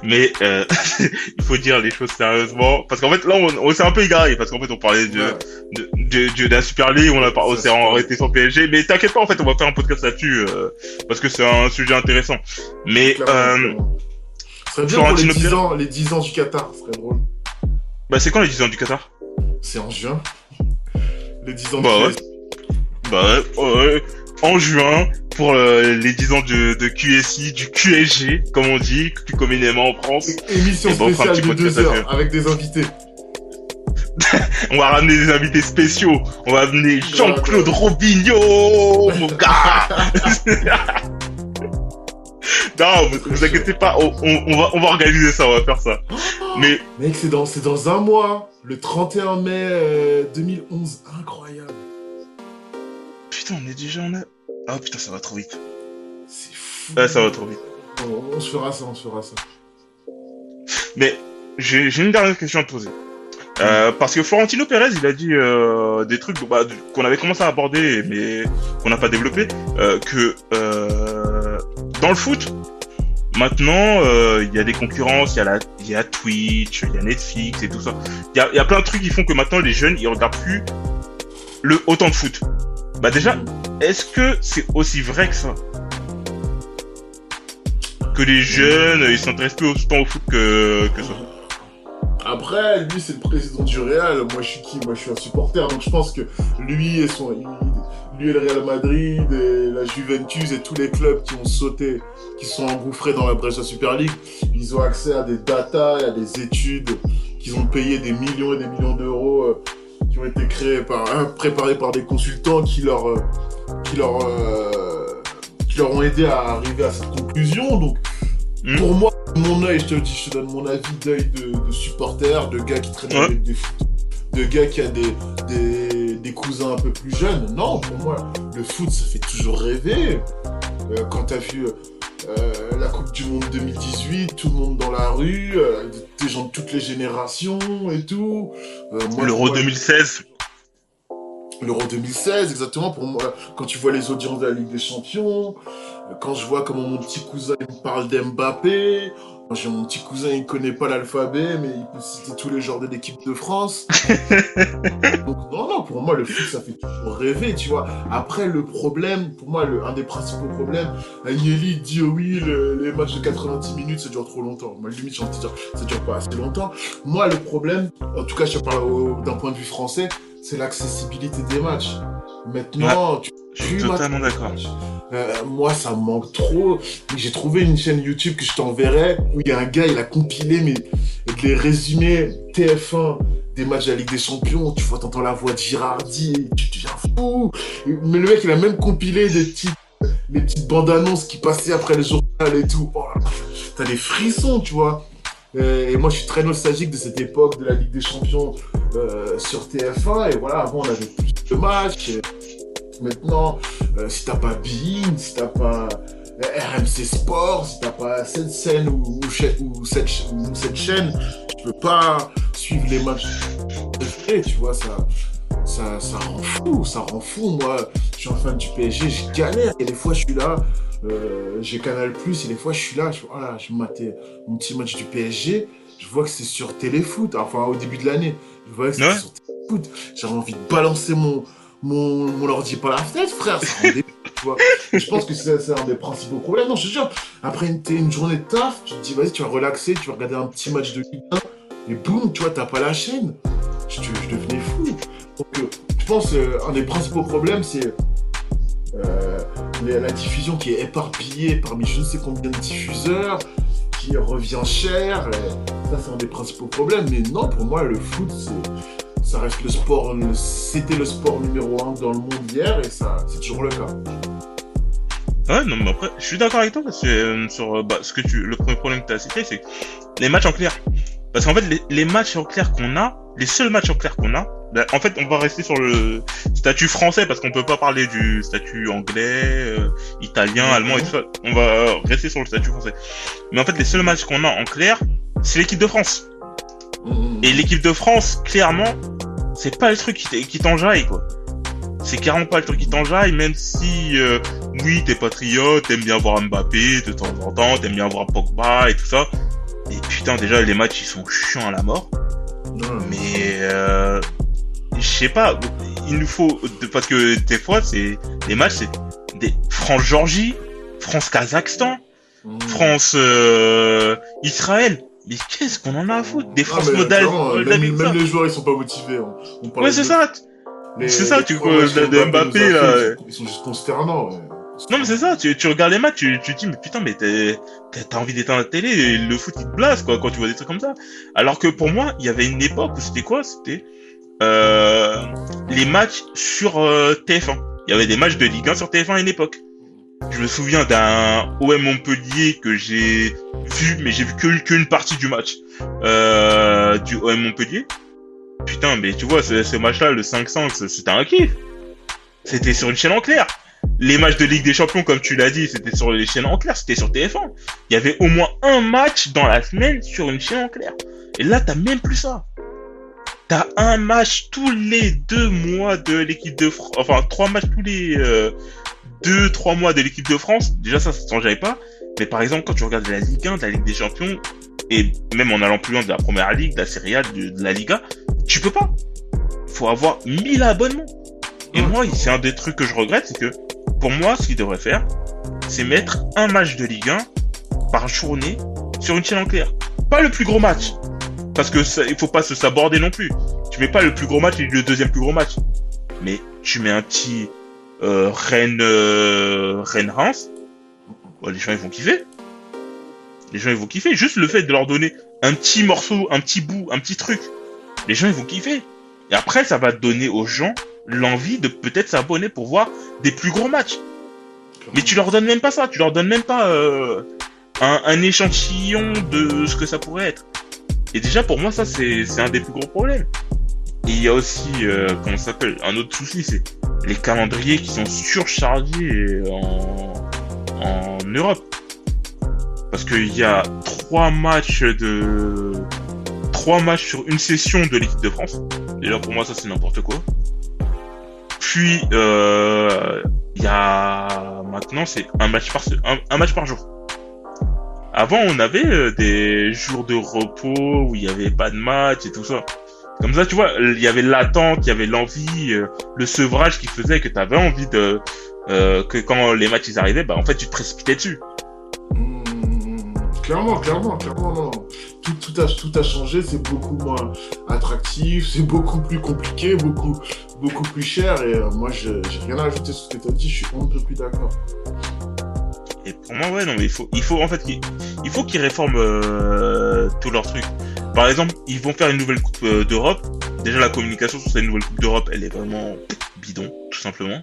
Mais euh, (laughs) il faut dire les choses sérieusement, parce qu'en fait là on, on s'est un peu égaré, parce qu'en fait on parlait de, Ouais. de, de, de, la Super League, on a par- on Ça, s'est arrêté sur PSG, mais t'inquiète pas en fait on va faire un podcast là-dessus euh, parce que c'est un sujet intéressant. Mais euh. Ce serait bien pour les Florentino 10 Pérez. ans, les 10 ans du Qatar, ce serait drôle. Bah c'est quand les 10 ans du Qatar C'est en juin. Les 10 ans Bah du ouais. Bah ouais, ouais, en juin pour euh, les 10 ans de, de QSI, du QSG comme on dit, plus communément en France. Émission bon, spéciale de podcast 2 heures avec des invités. (laughs) On va ramener des invités spéciaux. On va amener Jean-Claude Robinho, mon gars. (laughs) (laughs) non, vous, vous inquiétez pas, on, va, on va organiser ça, on va faire ça. Mais Mec, c'est dans, c'est dans un mois, le 31 mai euh, 2011. Incroyable. putain, on est déjà en. Ah putain, ça va trop vite. C'est fou. Ah, ça va trop vite. On, on se fera ça, on se fera ça. Mais j'ai une dernière question à te poser. Euh, parce que Florentino Pérez, il a dit euh, des trucs bah, qu'on avait commencé à aborder, mais qu'on n'a pas développé, euh, que dans le foot, maintenant, euh, il y a des concurrences, il y y a Twitch, il y a Netflix et tout ça. Il y a, il y a plein de trucs qui font que maintenant les jeunes, ils regardent plus le autant de foot. Bah déjà, est-ce que c'est aussi vrai que ça? Que les jeunes, ils s'intéressent plus autant au foot que, que ça? Après, lui, c'est le président du Real. Moi, je suis qui? Moi, je suis un supporter. Donc, je pense que lui et son, lui et le Real Madrid et la Juventus et tous les clubs qui ont sauté, qui sont engouffrés dans la la Super League, ils ont accès à des datas et à des études qu'ils ont payé des millions et des millions d'euros, euh, qui ont été créés par, hein, préparés par des consultants qui leur, euh, qui leur, euh, qui leur ont aidé à arriver à cette conclusion. Donc, Hmm. pour moi, mon œil, je te le dis, je te donne mon avis d'œil de, de supporter, de gars qui traînent Ouais. avec des foot, de gars qui a des, des, des cousins un peu plus jeunes. Non, pour moi, le foot, ça fait toujours rêver. Euh, quand t'as vu euh, la Coupe du Monde 2018, tout le monde dans la rue, euh, des gens de toutes les générations et tout. Moi, L'Euro moi, 2016, L'Euro 2016, exactement. Pour moi, quand tu vois les audiences de la Ligue des Champions, quand je vois comment mon petit cousin il me parle d'Mbappé, j'ai mon petit cousin, il connaît pas l'alphabet, mais il peut citer tous les joueurs de l'équipe de France. (laughs) Donc, non, non, pour moi, le foot, ça fait toujours rêver, tu vois. Après, le problème, pour moi, le, un des principaux problèmes, Agnelli dit, oh oui, le- les matchs de 90 minutes, ça dure trop longtemps. Moi, limite, j'ai envie de dire, ça dure pas assez longtemps. Moi, le problème, en tout cas, je te parle d'un point de vue français, c'est l'accessibilité des matchs. Maintenant, tu je suis totalement d'accord. euh, moi, ça me manque trop. J'ai trouvé une chaîne YouTube que je t'enverrai où il y a un gars, il a compilé mais, les résumés TF1 des matchs de la Ligue des Champions. Tu vois, t'entends la voix de Girardi tu deviens fou. Mais le mec, il a même compilé des petites, les petites bandes annonces qui passaient après le journal et tout. Oh T'as des frissons, tu vois. Euh, Et moi, je suis très nostalgique de cette époque de la Ligue des Champions euh, sur TF1. Et voilà, avant, on avait plus de matchs. Et Maintenant, euh, si t'as pas Bein, si t'as pas euh, RMC Sport, si t'as pas cette scène ou, cette, chaîne, tu peux pas suivre les matchs préférés, tu vois, ça, ça, ça rend fou, ça rend fou. Moi, je suis un fan du PSG, je galère, et des fois je suis là, euh, j'ai Canal Plus, et des fois je suis là, je, voilà, je matais mon petit match du PSG, je vois que c'est sur Téléfoot, enfin au début de l'année, je vois que c'est Ouais. sur Téléfoot, j'avais envie de balancer mon, mon, mon ordi par la fenêtre, frère, ça rendait (laughs) tu vois. Et je pense que c'est un des principaux problèmes. Non, je te jure, après une, une journée de taf, tu te dis, vas-y, tu vas relaxer, tu vas regarder un petit match de Ligue 1, et boum, tu vois, t'as pas la chaîne. Je, devenais fou. Donc, euh, je pense euh, un des principaux problèmes, c'est euh, la diffusion qui est éparpillée parmi je ne sais combien de diffuseurs, revient cher. et ça, c'est un des principaux problèmes. Mais non, pour moi, le foot, c'est ça reste le sport, c'était le sport numéro un dans le monde hier et ça, c'est toujours le cas. Ouais, non, mais après, je suis d'accord avec toi parce que euh, sur euh, bah, ce que tu, le premier problème que tu as cité, c'est les matchs en clair. Parce qu'en fait, les, les matchs en clair qu'on a, les seuls matchs en clair qu'on a, bah, en fait, on va rester sur le statut français parce qu'on peut pas parler du statut anglais, euh, italien, allemand et tout ça. On va euh, rester sur le statut français. Mais en fait, les seuls matchs qu'on a en clair, c'est l'équipe de France. Et l'équipe de France, clairement, c'est pas le truc qui t'enjaille, quoi. C'est carrément pas le truc qui t'enjaille, même si, euh, oui, t'es patriote, t'aimes bien voir Mbappé de temps en temps, t'aimes bien voir Pogba et tout ça. Et putain, déjà, les matchs, ils sont chiants à la mort. Mais, euh, je sais pas, il nous faut, parce que des fois, c'est, les matchs, c'est des France-Georgie, France-Kazakhstan, Mm. France, euh, Israël. Mais qu'est-ce qu'on en a à foutre Des Ah, France modèles même, les joueurs, ils sont pas motivés. hein. On Ouais, c'est de- ça. c'est ça, tu vois, de- Mbappé, là, Ils sont juste consternants. ouais. Non, mais c'est ça, tu, tu regardes les matchs, tu, tu te dis, mais putain, mais t'as envie d'éteindre la télé, et le foot, il te blase, quoi, quand tu vois des trucs comme ça. Alors que pour moi, il y avait une époque où c'était quoi? C'était euh, les matchs sur euh, TF1. Il y avait des matchs de Ligue 1 sur TF1 à une époque. Je me souviens d'un OM Montpellier que j'ai vu, mais j'ai vu qu'une partie du match euh, du OM Montpellier. Putain, mais tu vois, ce, ce match-là, le 5-5, c'était un kiff. C'était sur une chaîne en clair. Les matchs de Ligue des Champions, comme tu l'as dit, c'était sur les chaînes en clair, c'était sur TF1. Il y avait au moins un match dans la semaine sur une chaîne en clair. Et là, t'as même plus ça. T'as un match tous les deux mois de l'équipe de France, enfin trois matchs tous les euh, deux, trois mois de l'équipe de France. Déjà ça, ça ne changeait pas. Mais par exemple, quand tu regardes la Ligue 1, de la Ligue des Champions, et même en allant plus loin de la Première Ligue, de la Serie A, de, de la Liga, tu peux pas. Faut avoir 1000 abonnements. Et Ouais. moi, c'est un des trucs que je regrette, c'est que pour moi, ce qu'ils devraient faire, c'est mettre un match de Ligue 1 par journée sur une chaîne en clair. Pas le plus gros match. Parce que ça, il faut pas se saborder non plus. Tu mets pas le plus gros match et le deuxième plus gros match. Mais tu mets un petit euh, Rennes euh, Rennes. Bon, les gens ils vont kiffer. Les gens ils vont kiffer. Juste le fait de leur donner un petit morceau, un petit bout, un petit truc. Les gens ils vont kiffer. Et après ça va donner aux gens l'envie de peut-être s'abonner pour voir des plus gros matchs. Mais tu leur donnes même pas ça, tu leur donnes même pas euh, un, échantillon de ce que ça pourrait être. Et déjà pour moi ça c'est c'est un des plus gros problèmes. Et il y a aussi euh, comment ça s'appelle un autre souci c'est les calendriers qui sont surchargés en en Europe. Parce qu'il y a trois matchs de trois matchs sur une session de l'équipe de France. Déjà pour moi ça c'est n'importe quoi. Puis euh, il y a maintenant c'est un match par un, un match par jour. Avant on avait euh, des jours de repos où il y avait pas de match et tout ça. Comme ça tu vois il y avait l'attente, il y avait l'envie, euh, le sevrage qui faisait que tu avais envie de que quand les matchs ils arrivaient bah en fait tu te précipitais dessus. Clairement, clairement, clairement, non. Tout, a, tout a changé, c'est beaucoup moins attractif, c'est beaucoup plus compliqué, beaucoup, beaucoup plus cher. Et euh, moi, j'ai rien à ajouter sur ce que tu as dit, je suis un peu plus d'accord. Et pour moi, ouais, non, mais il faut, il faut en fait, il faut qu'ils réforment euh, tous leurs trucs. Par exemple, ils vont faire une nouvelle coupe euh, d'Europe. Déjà, la communication sur cette nouvelle coupe d'Europe, elle est vraiment bidon, tout simplement.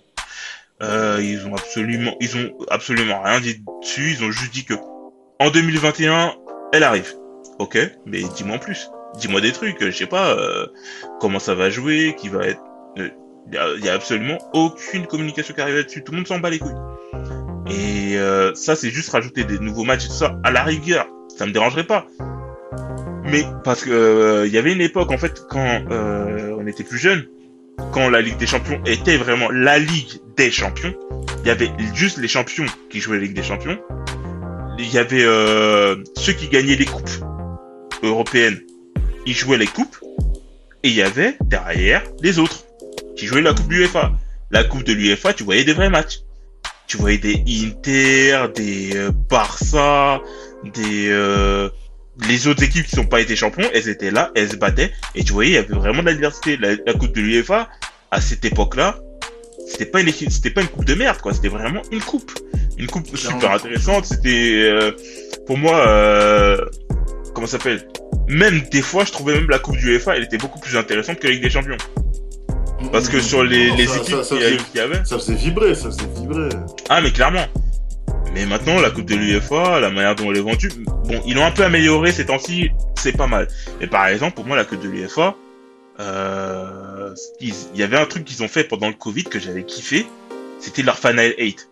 Euh, ils ont absolument, ils ont absolument rien dit dessus. Ils ont juste dit que en 2021, elle arrive. Ok, mais dis-moi en plus. Dis-moi des trucs. Je sais pas euh, comment ça va jouer, qui va être. Il y, a, y a absolument aucune communication qui arrive là-dessus. Tout le monde s'en bat les couilles. Et euh, ça, c'est juste rajouter des nouveaux matchs et tout ça à la rigueur. Ça me dérangerait pas. Mais parce que euh, il y avait une époque en fait quand euh, on était plus jeune, quand la Ligue des Champions était vraiment la Ligue des Champions, il y avait juste les champions qui jouaient la Ligue des Champions. Il y avait euh, ceux qui gagnaient les coupes européennes, ils jouaient les coupes, et il y avait derrière les autres qui jouaient la coupe de l'UEFA. La coupe de l'UEFA, tu voyais des vrais matchs tu voyais des Inter, des euh, Barça, des euh, les autres équipes qui n'ont pas été champions, elles étaient là, elles se battaient et tu voyais il y avait vraiment de la diversité. La, la coupe de l'UEFA à cette époque-là, c'était pas une c'était pas une coupe de merde quoi, c'était vraiment une coupe, une coupe super intéressante. C'était euh, pour moi euh, comment ça s'appelle? Même des fois, je trouvais même la coupe du UEFA, elle était beaucoup plus intéressante que la Ligue des Champions. Parce que sur les, Non, les ça- équipes qu'il y avait, Ça faisait vibrer, ça faisait vibrer. ah, mais clairement. Mais maintenant, la Coupe de l'UEFA, la manière dont elle est vendue, bon, ils l'ont un peu amélioré ces temps-ci, c'est pas mal. Mais par exemple, pour moi, la Coupe de l'UEFA, euh, il y avait un truc qu'ils ont fait pendant le Covid que j'avais kiffé, c'était leur Final 8.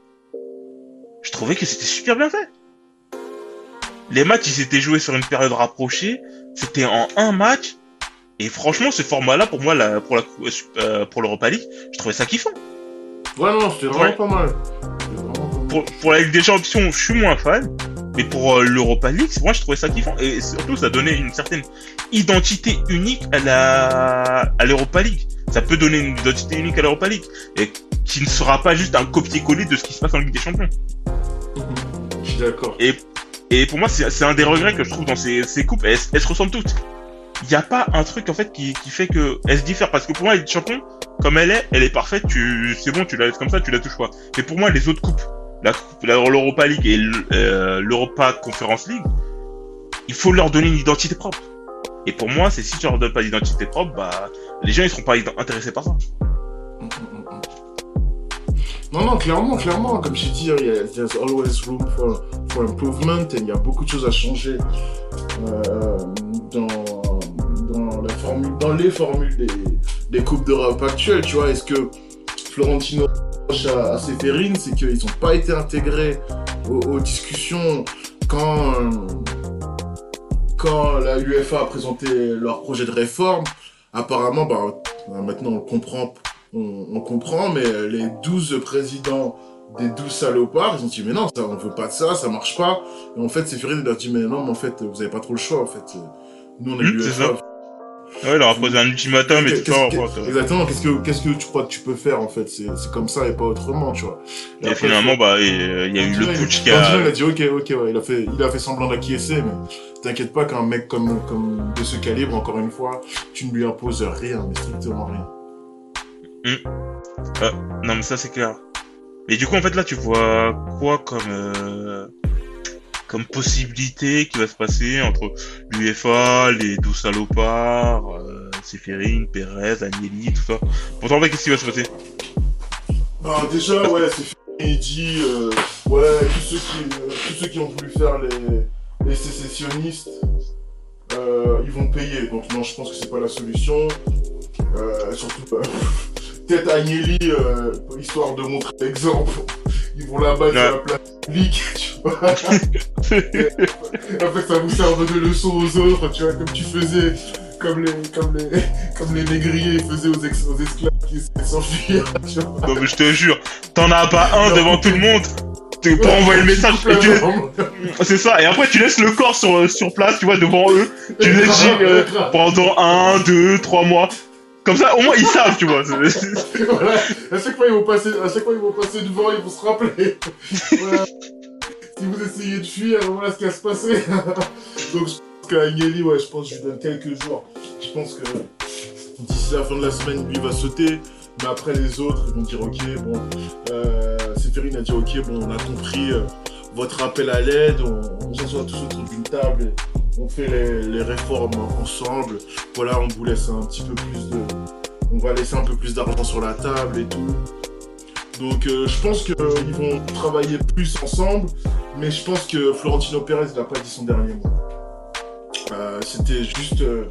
Je trouvais que c'était super bien fait. Les matchs, ils étaient joués sur une période rapprochée, c'était en un match, et franchement, ce format-là, pour moi, la, pour la, euh, pour l'Europa League, je trouvais ça kiffant. Ouais, non, c'était vraiment Ouais. pas mal. C'était vraiment pas mal. pour, pour la Ligue des Champions, je suis moins fan. Mais pour euh, l'Europa League, moi je trouvais ça kiffant et surtout ça donnait une certaine identité unique à la à l'Europa League. Ça peut donner une identité unique à l'Europa League et qui ne sera pas juste un copier-coller de ce qui se passe en Ligue des Champions. Je suis d'accord. Et et pour moi c'est un des regrets que je trouve dans ces ces coupes. Elles, elles se ressemblent toutes. Il n'y a pas un truc en fait qui qui fait que elles se diffèrent parce que pour moi Ligue des Champions comme elle est, elle est parfaite. Tu c'est bon, tu la laisses comme ça, tu la touches pas. Mais pour moi les autres coupes l'Europa League et euh, l'Europa Conference League, il faut leur donner une identité propre. Et pour moi, c'est si tu leur donnes pas d'identité propre, bah, les gens ils seront pas intéressés par ça. Non, non, clairement, clairement, comme j'ai dit, il y a there's always room for, for improvement et il y a beaucoup de choses à changer euh, dans les formules des, des Coupes d'Europe actuelles, tu vois. Est-ce que Florentino à, à c'est qu'ils n'ont pas été intégrés aux, aux discussions quand, euh, quand la UEFA a présenté leur projet de réforme Apparemment, bah, maintenant on le comprend on, on comprend, mais les 12 présidents des 12 salopards, ils ont dit, mais non, ça, on veut pas de ça, ça marche pas. Et en fait, Séphirine leur dit, mais non, mais en fait, vous avez pas trop le choix, en fait. Nous, on est l'UEFA. Ouais, il leur a posé un ultimatum et tout ça. Exactement, qu'est-ce que, qu'est-ce que tu crois que tu peux faire, en fait? C'est comme ça et pas autrement, tu vois. Et après, finalement, bah, euh, il y a eu le putsch qui a... Il a dit, ok, ok, ouais, il a fait, il a fait semblant d'acquiescer, mais t'inquiète pas qu'un mec comme, comme de ce calibre, encore une fois, tu ne lui imposes rien, mais strictement rien. Non, mais ça, c'est clair. Mais du coup, en fait, là, tu vois quoi comme, euh, comme possibilité qui va se passer entre l'UEFA, les 12 salopards, euh, Séphérine, Pérez, Agnelli, tout ça. Pour qu'est-ce qui va se passer Bah déjà, ouais. Il dit, euh, ouais, tous ceux, qui, ont voulu faire les, sécessionnistes, euh, ils vont payer. Donc non, je pense que c'est pas la solution. Euh, surtout, (laughs) peut-être Agnelli, histoire de montrer l'exemple. Ils vont là-bas sur la place publique, tu vois. Fait, ça vous serve de leçon aux autres, tu vois, comme tu faisais, comme les, comme les, comme les négriers faisaient aux, ex- aux esclaves qui s'enfuir, tu vois. Non, mais je te jure, t'en as pas un devant tout le monde pour envoyer le message. Tu C'est ça. Et après, tu laisses le corps sur, sur place, tu vois, devant eux. Tu le laisses euh, pendant un, deux, trois mois. Comme ça, au moins, ils savent, tu vois. (laughs) Voilà. À chaque fois ils vont passer, à chaque fois ils vont passer devant, ils vont se rappeler. Voilà. si vous essayez de fuir, voilà ce qui va se passer. (laughs) Donc je pense qu'à Agnelli, ouais, je pense que je lui donne quelques jours. Je pense que d'ici la fin de la semaine, lui il va sauter. Mais après les autres, ils vont dire ok, bon, euh, Séphérine a dit ok, bon, on a compris euh, votre appel à l'aide, on, on s'assoit tous autour d'une table et on fait les, réformes ensemble. Voilà, on vous laisse un petit peu plus de, on va laisser un peu plus d'argent sur la table et tout. Donc euh, je pense qu'ils vont travailler plus ensemble, mais je pense que Florentino Pérez n'a pas dit son dernier mot. Euh, C'était juste... euh,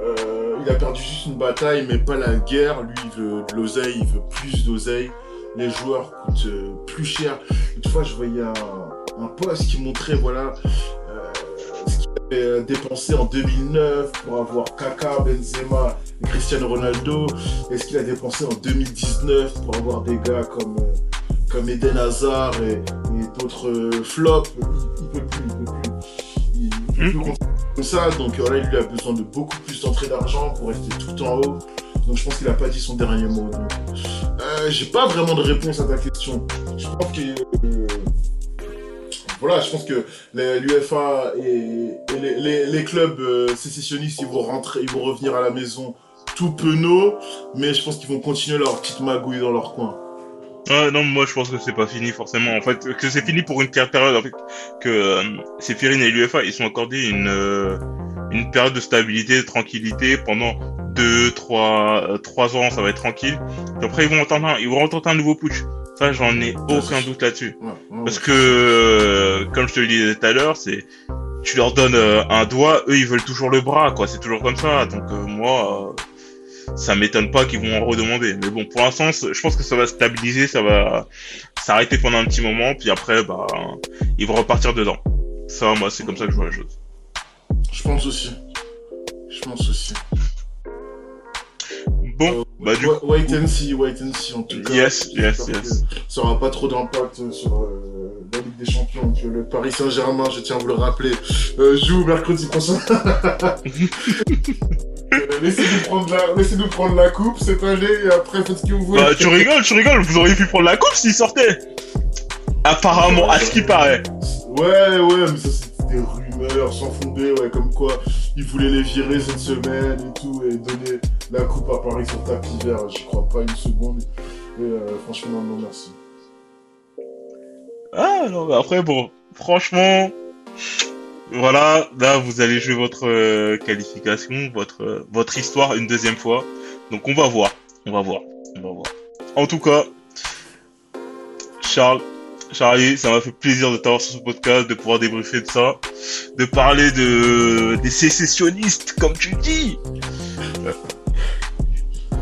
euh, il a perdu juste une bataille, mais pas la guerre. Lui, il veut de l'oseille, il veut plus d'oseille. Les joueurs coûtent euh, plus cher. Une fois, je voyais un, un post qui montrait, voilà, euh, dépensé en 2009 pour avoir Kaka, Benzema et Cristiano Ronaldo. Et ce qu'il a dépensé en 2019 pour avoir des gars comme, euh, comme Eden Hazard et, et d'autres euh, flops. Il, il peut plus, il peut plus. Il, il peut plus continuer comme ça. Donc là, il a besoin de beaucoup plus d'entrée d'argent pour rester tout en haut. Donc je pense qu'il a pas dit son dernier mot. Donc, euh, j'ai pas vraiment de réponse à ta question. Je pense que voilà, je pense que l'UFA et, et les, clubs euh, sécessionnistes, ils vont rentrer, ils vont revenir à la maison tout penauds, mais je pense qu'ils vont continuer leur petite magouille dans leur coin. Non, moi je pense que c'est pas fini forcément. En fait, que c'est fini pour une période. En fait, que euh, et l'UFA ils sont accordés une euh, une période de stabilité, de tranquillité pendant deux, trois, euh, trois ans, ça va être tranquille. Puis après ils vont entendre, un, ils vont entendre un nouveau putsch. Ça, j'en ai aucun doute là-dessus. Parce que, euh, comme je te le disais tout à l'heure, c'est tu leur donnes euh, un doigt, eux ils veulent toujours le bras, quoi. C'est toujours comme ça. Donc euh, moi, euh, ça m'étonne pas qu'ils vont en redemander. Mais bon, pour l'instant, je pense que ça va stabiliser, ça va s'arrêter pendant un petit moment, puis après, bah, ils vont repartir dedans. Ça, moi, c'est comme ça que je vois la chose. Je pense aussi. Je pense aussi. Bon, bah du Wa- Wait and see, wait and see en tout cas. Yes, yes, yes. Ça aura pas trop d'impact sur euh, la Ligue des Champions, que le Paris Saint-Germain, je tiens à vous le rappeler, euh, joue mercredi prochain. (laughs) Euh, Laissez-nous prendre, la... Laissez prendre la coupe cette année et après faites ce que vous voulez. Bah, tu rigoles, tu rigoles, vous auriez pu prendre la coupe s'il sortait. Apparemment, à ce qui paraît. Ouais, ouais, mais ça c'était des rumeurs sans fondé, ouais, comme quoi ils voulaient les virer cette semaine et tout, et donner la coupe à Paris sur tapis vert. J'y crois pas une seconde. Et euh, franchement, non, merci. Ah, non, mais après, bon, franchement, voilà, là, vous allez jouer votre euh, qualification, votre, euh, votre histoire une deuxième fois. Donc, on va voir, on va voir, on va voir. En tout cas, Charles, Charlie, ça m'a fait plaisir de t'avoir sur ce podcast, de pouvoir débriefer de ça, de parler de des sécessionnistes, comme tu dis,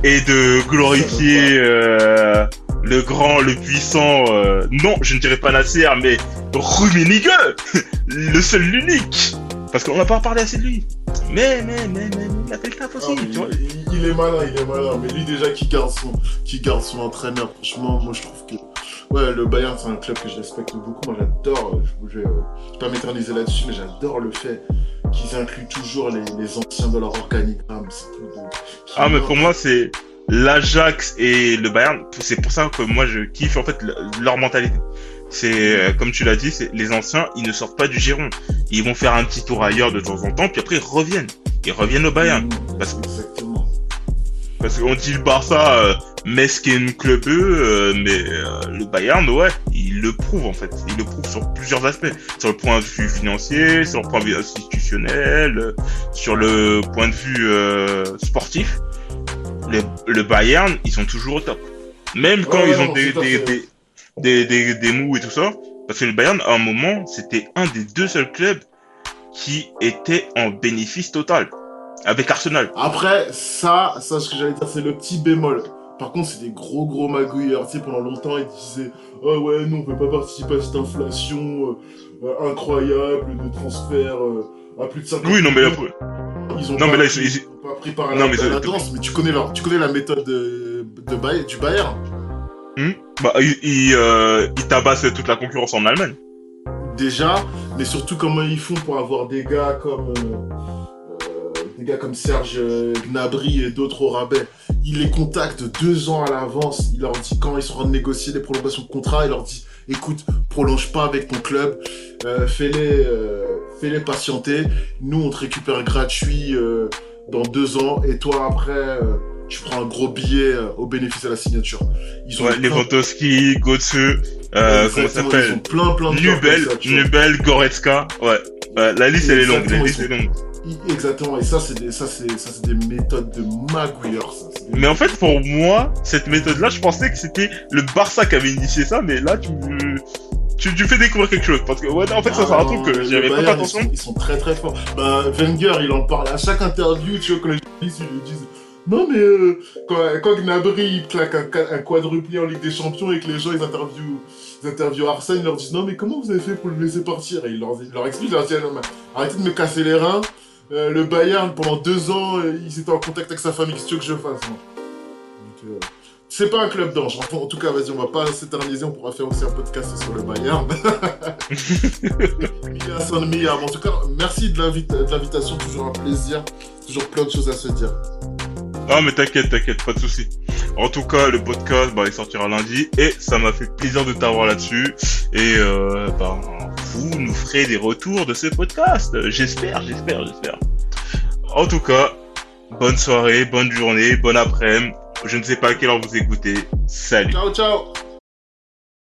et de glorifier euh, le grand, le puissant. euh, non, je ne dirais pas Nasser, mais Rummenigge, (laughs) le seul, l'unique. Parce qu'on n'a pas parlé assez de lui. Mais, mais, mais, mais, il a fait le aussi, Ah, tu vois. il, il est malin, il est malin. Mais lui, déjà, qui garde son, qui garde son entraîneur, franchement, moi, je trouve que. Ouais, le Bayern, c'est un club que je respecte beaucoup. Moi, j'adore. euh, Je ne vais pas m'éterniser là-dessus, mais j'adore le fait qu'ils incluent toujours les, les anciens de leur organigramme. De- Ah, mais pour moi, c'est l'Ajax et le Bayern. C'est pour ça que moi, je kiffe en fait le- leur mentalité. C'est euh, comme tu l'as dit, c'est les anciens, ils ne sortent pas du giron. Ils vont faire un petit tour ailleurs de temps en temps, puis après ils reviennent. Ils reviennent au Bayern. Mmh, Parce que- Exactement. Parce qu'on dit le Barça, euh, mesquin club euh, mais euh, le Bayern, ouais, il le prouve en fait. Il le prouve sur plusieurs aspects. Sur le point de vue financier, sur le point de vue institutionnel, euh, sur le point de vue euh, sportif. Le, le Bayern, ils sont toujours au top. Même quand Ouais, ils ont des, des, des, des, des mous et tout ça. Parce que le Bayern, à un moment, c'était un des deux seuls clubs qui était en bénéfice total. Avec Arsenal. Après, ça, ça, ce que j'allais dire, c'est le petit bémol. Par contre, c'est des gros, gros magouilleurs. Tu sais, pendant longtemps, ils disaient Ah ouais, nous, on peut pas participer à cette inflation euh, euh, incroyable de transfert euh, à plus de 50 Oui, non, mais là. Ils ont Non, pas mais là, pris, ils- ils- ont pas pris par Non, la, mais par ça- la danse, mais tu connais, leur, tu connais la méthode de, de Bay- du Bayern. Bah, il, il, euh, il tabasse toute la concurrence en Allemagne. déjà, mais surtout comment ils font pour avoir des gars comme des gars comme Serge euh, Gnabry et d'autres au rabais. Il les contacte deux ans à l'avance. Il leur dit quand ils sont en train de négocier les prolongations de contrat, il leur dit écoute, prolonge pas avec ton club, euh, fais-les euh, fais-les patienter. Nous, on te récupère gratuit euh, dans deux ans et toi après. tu prends un gros billet au bénéfice de la signature. Ils ont Ouais, plein- Lewandowski, Götze, euh, comment ça s'appelle ont plein plein de Nubel, ça, Goretzka. Ouais. La liste elle est longue, la Exactement, liste ils est longue. Exactement, et ça, c'est des, ça, c'est, ça, c'est des méthodes de magouilleurs, ça. Des- Mais en fait, pour moi, cette méthode-là, je pensais que c'était le Barça qui avait initié ça, mais là, tu, tu, tu fais découvrir quelque chose. Parce que, ouais, en fait, ça, c'est un Ah, truc que j'avais pas attention. Ils sont, ils sont très très forts. Bah, Wenger, il en parle à chaque interview, tu vois, quand les journalistes ils lui disent Non, mais euh, quand, quand Gnabry il claque un, un quadruplé en Ligue des Champions et que les gens ils interviewent, ils interviewent Arsène, ils leur disent Non, mais comment vous avez fait pour le laisser partir? Et il leur, il leur explique, il leur dit Ah, non, mais arrêtez de me casser les reins. Euh, le Bayern, pendant deux ans, euh, il était en contact avec sa famille, qu'est-ce que tu veux que je fasse moi euh, c'est pas un club d'ange. Enfin, en tout cas, vas-y, on va pas s'éterniser, on pourra faire aussi un podcast sur le Bayern. (laughs) Mia. En tout cas, merci de l'invitation, toujours un plaisir, toujours plein de choses à se dire. Ah, mais t'inquiète, t'inquiète, pas de souci. En tout cas, le podcast, bah, il sortira lundi et ça m'a fait plaisir de t'avoir là-dessus. Et, euh, bah, vous nous ferez des retours de ce podcast. J'espère, j'espère, j'espère. En tout cas, bonne soirée, bonne journée, bon après-midi. Je ne sais pas à quelle heure vous écoutez. Salut. Ciao, ciao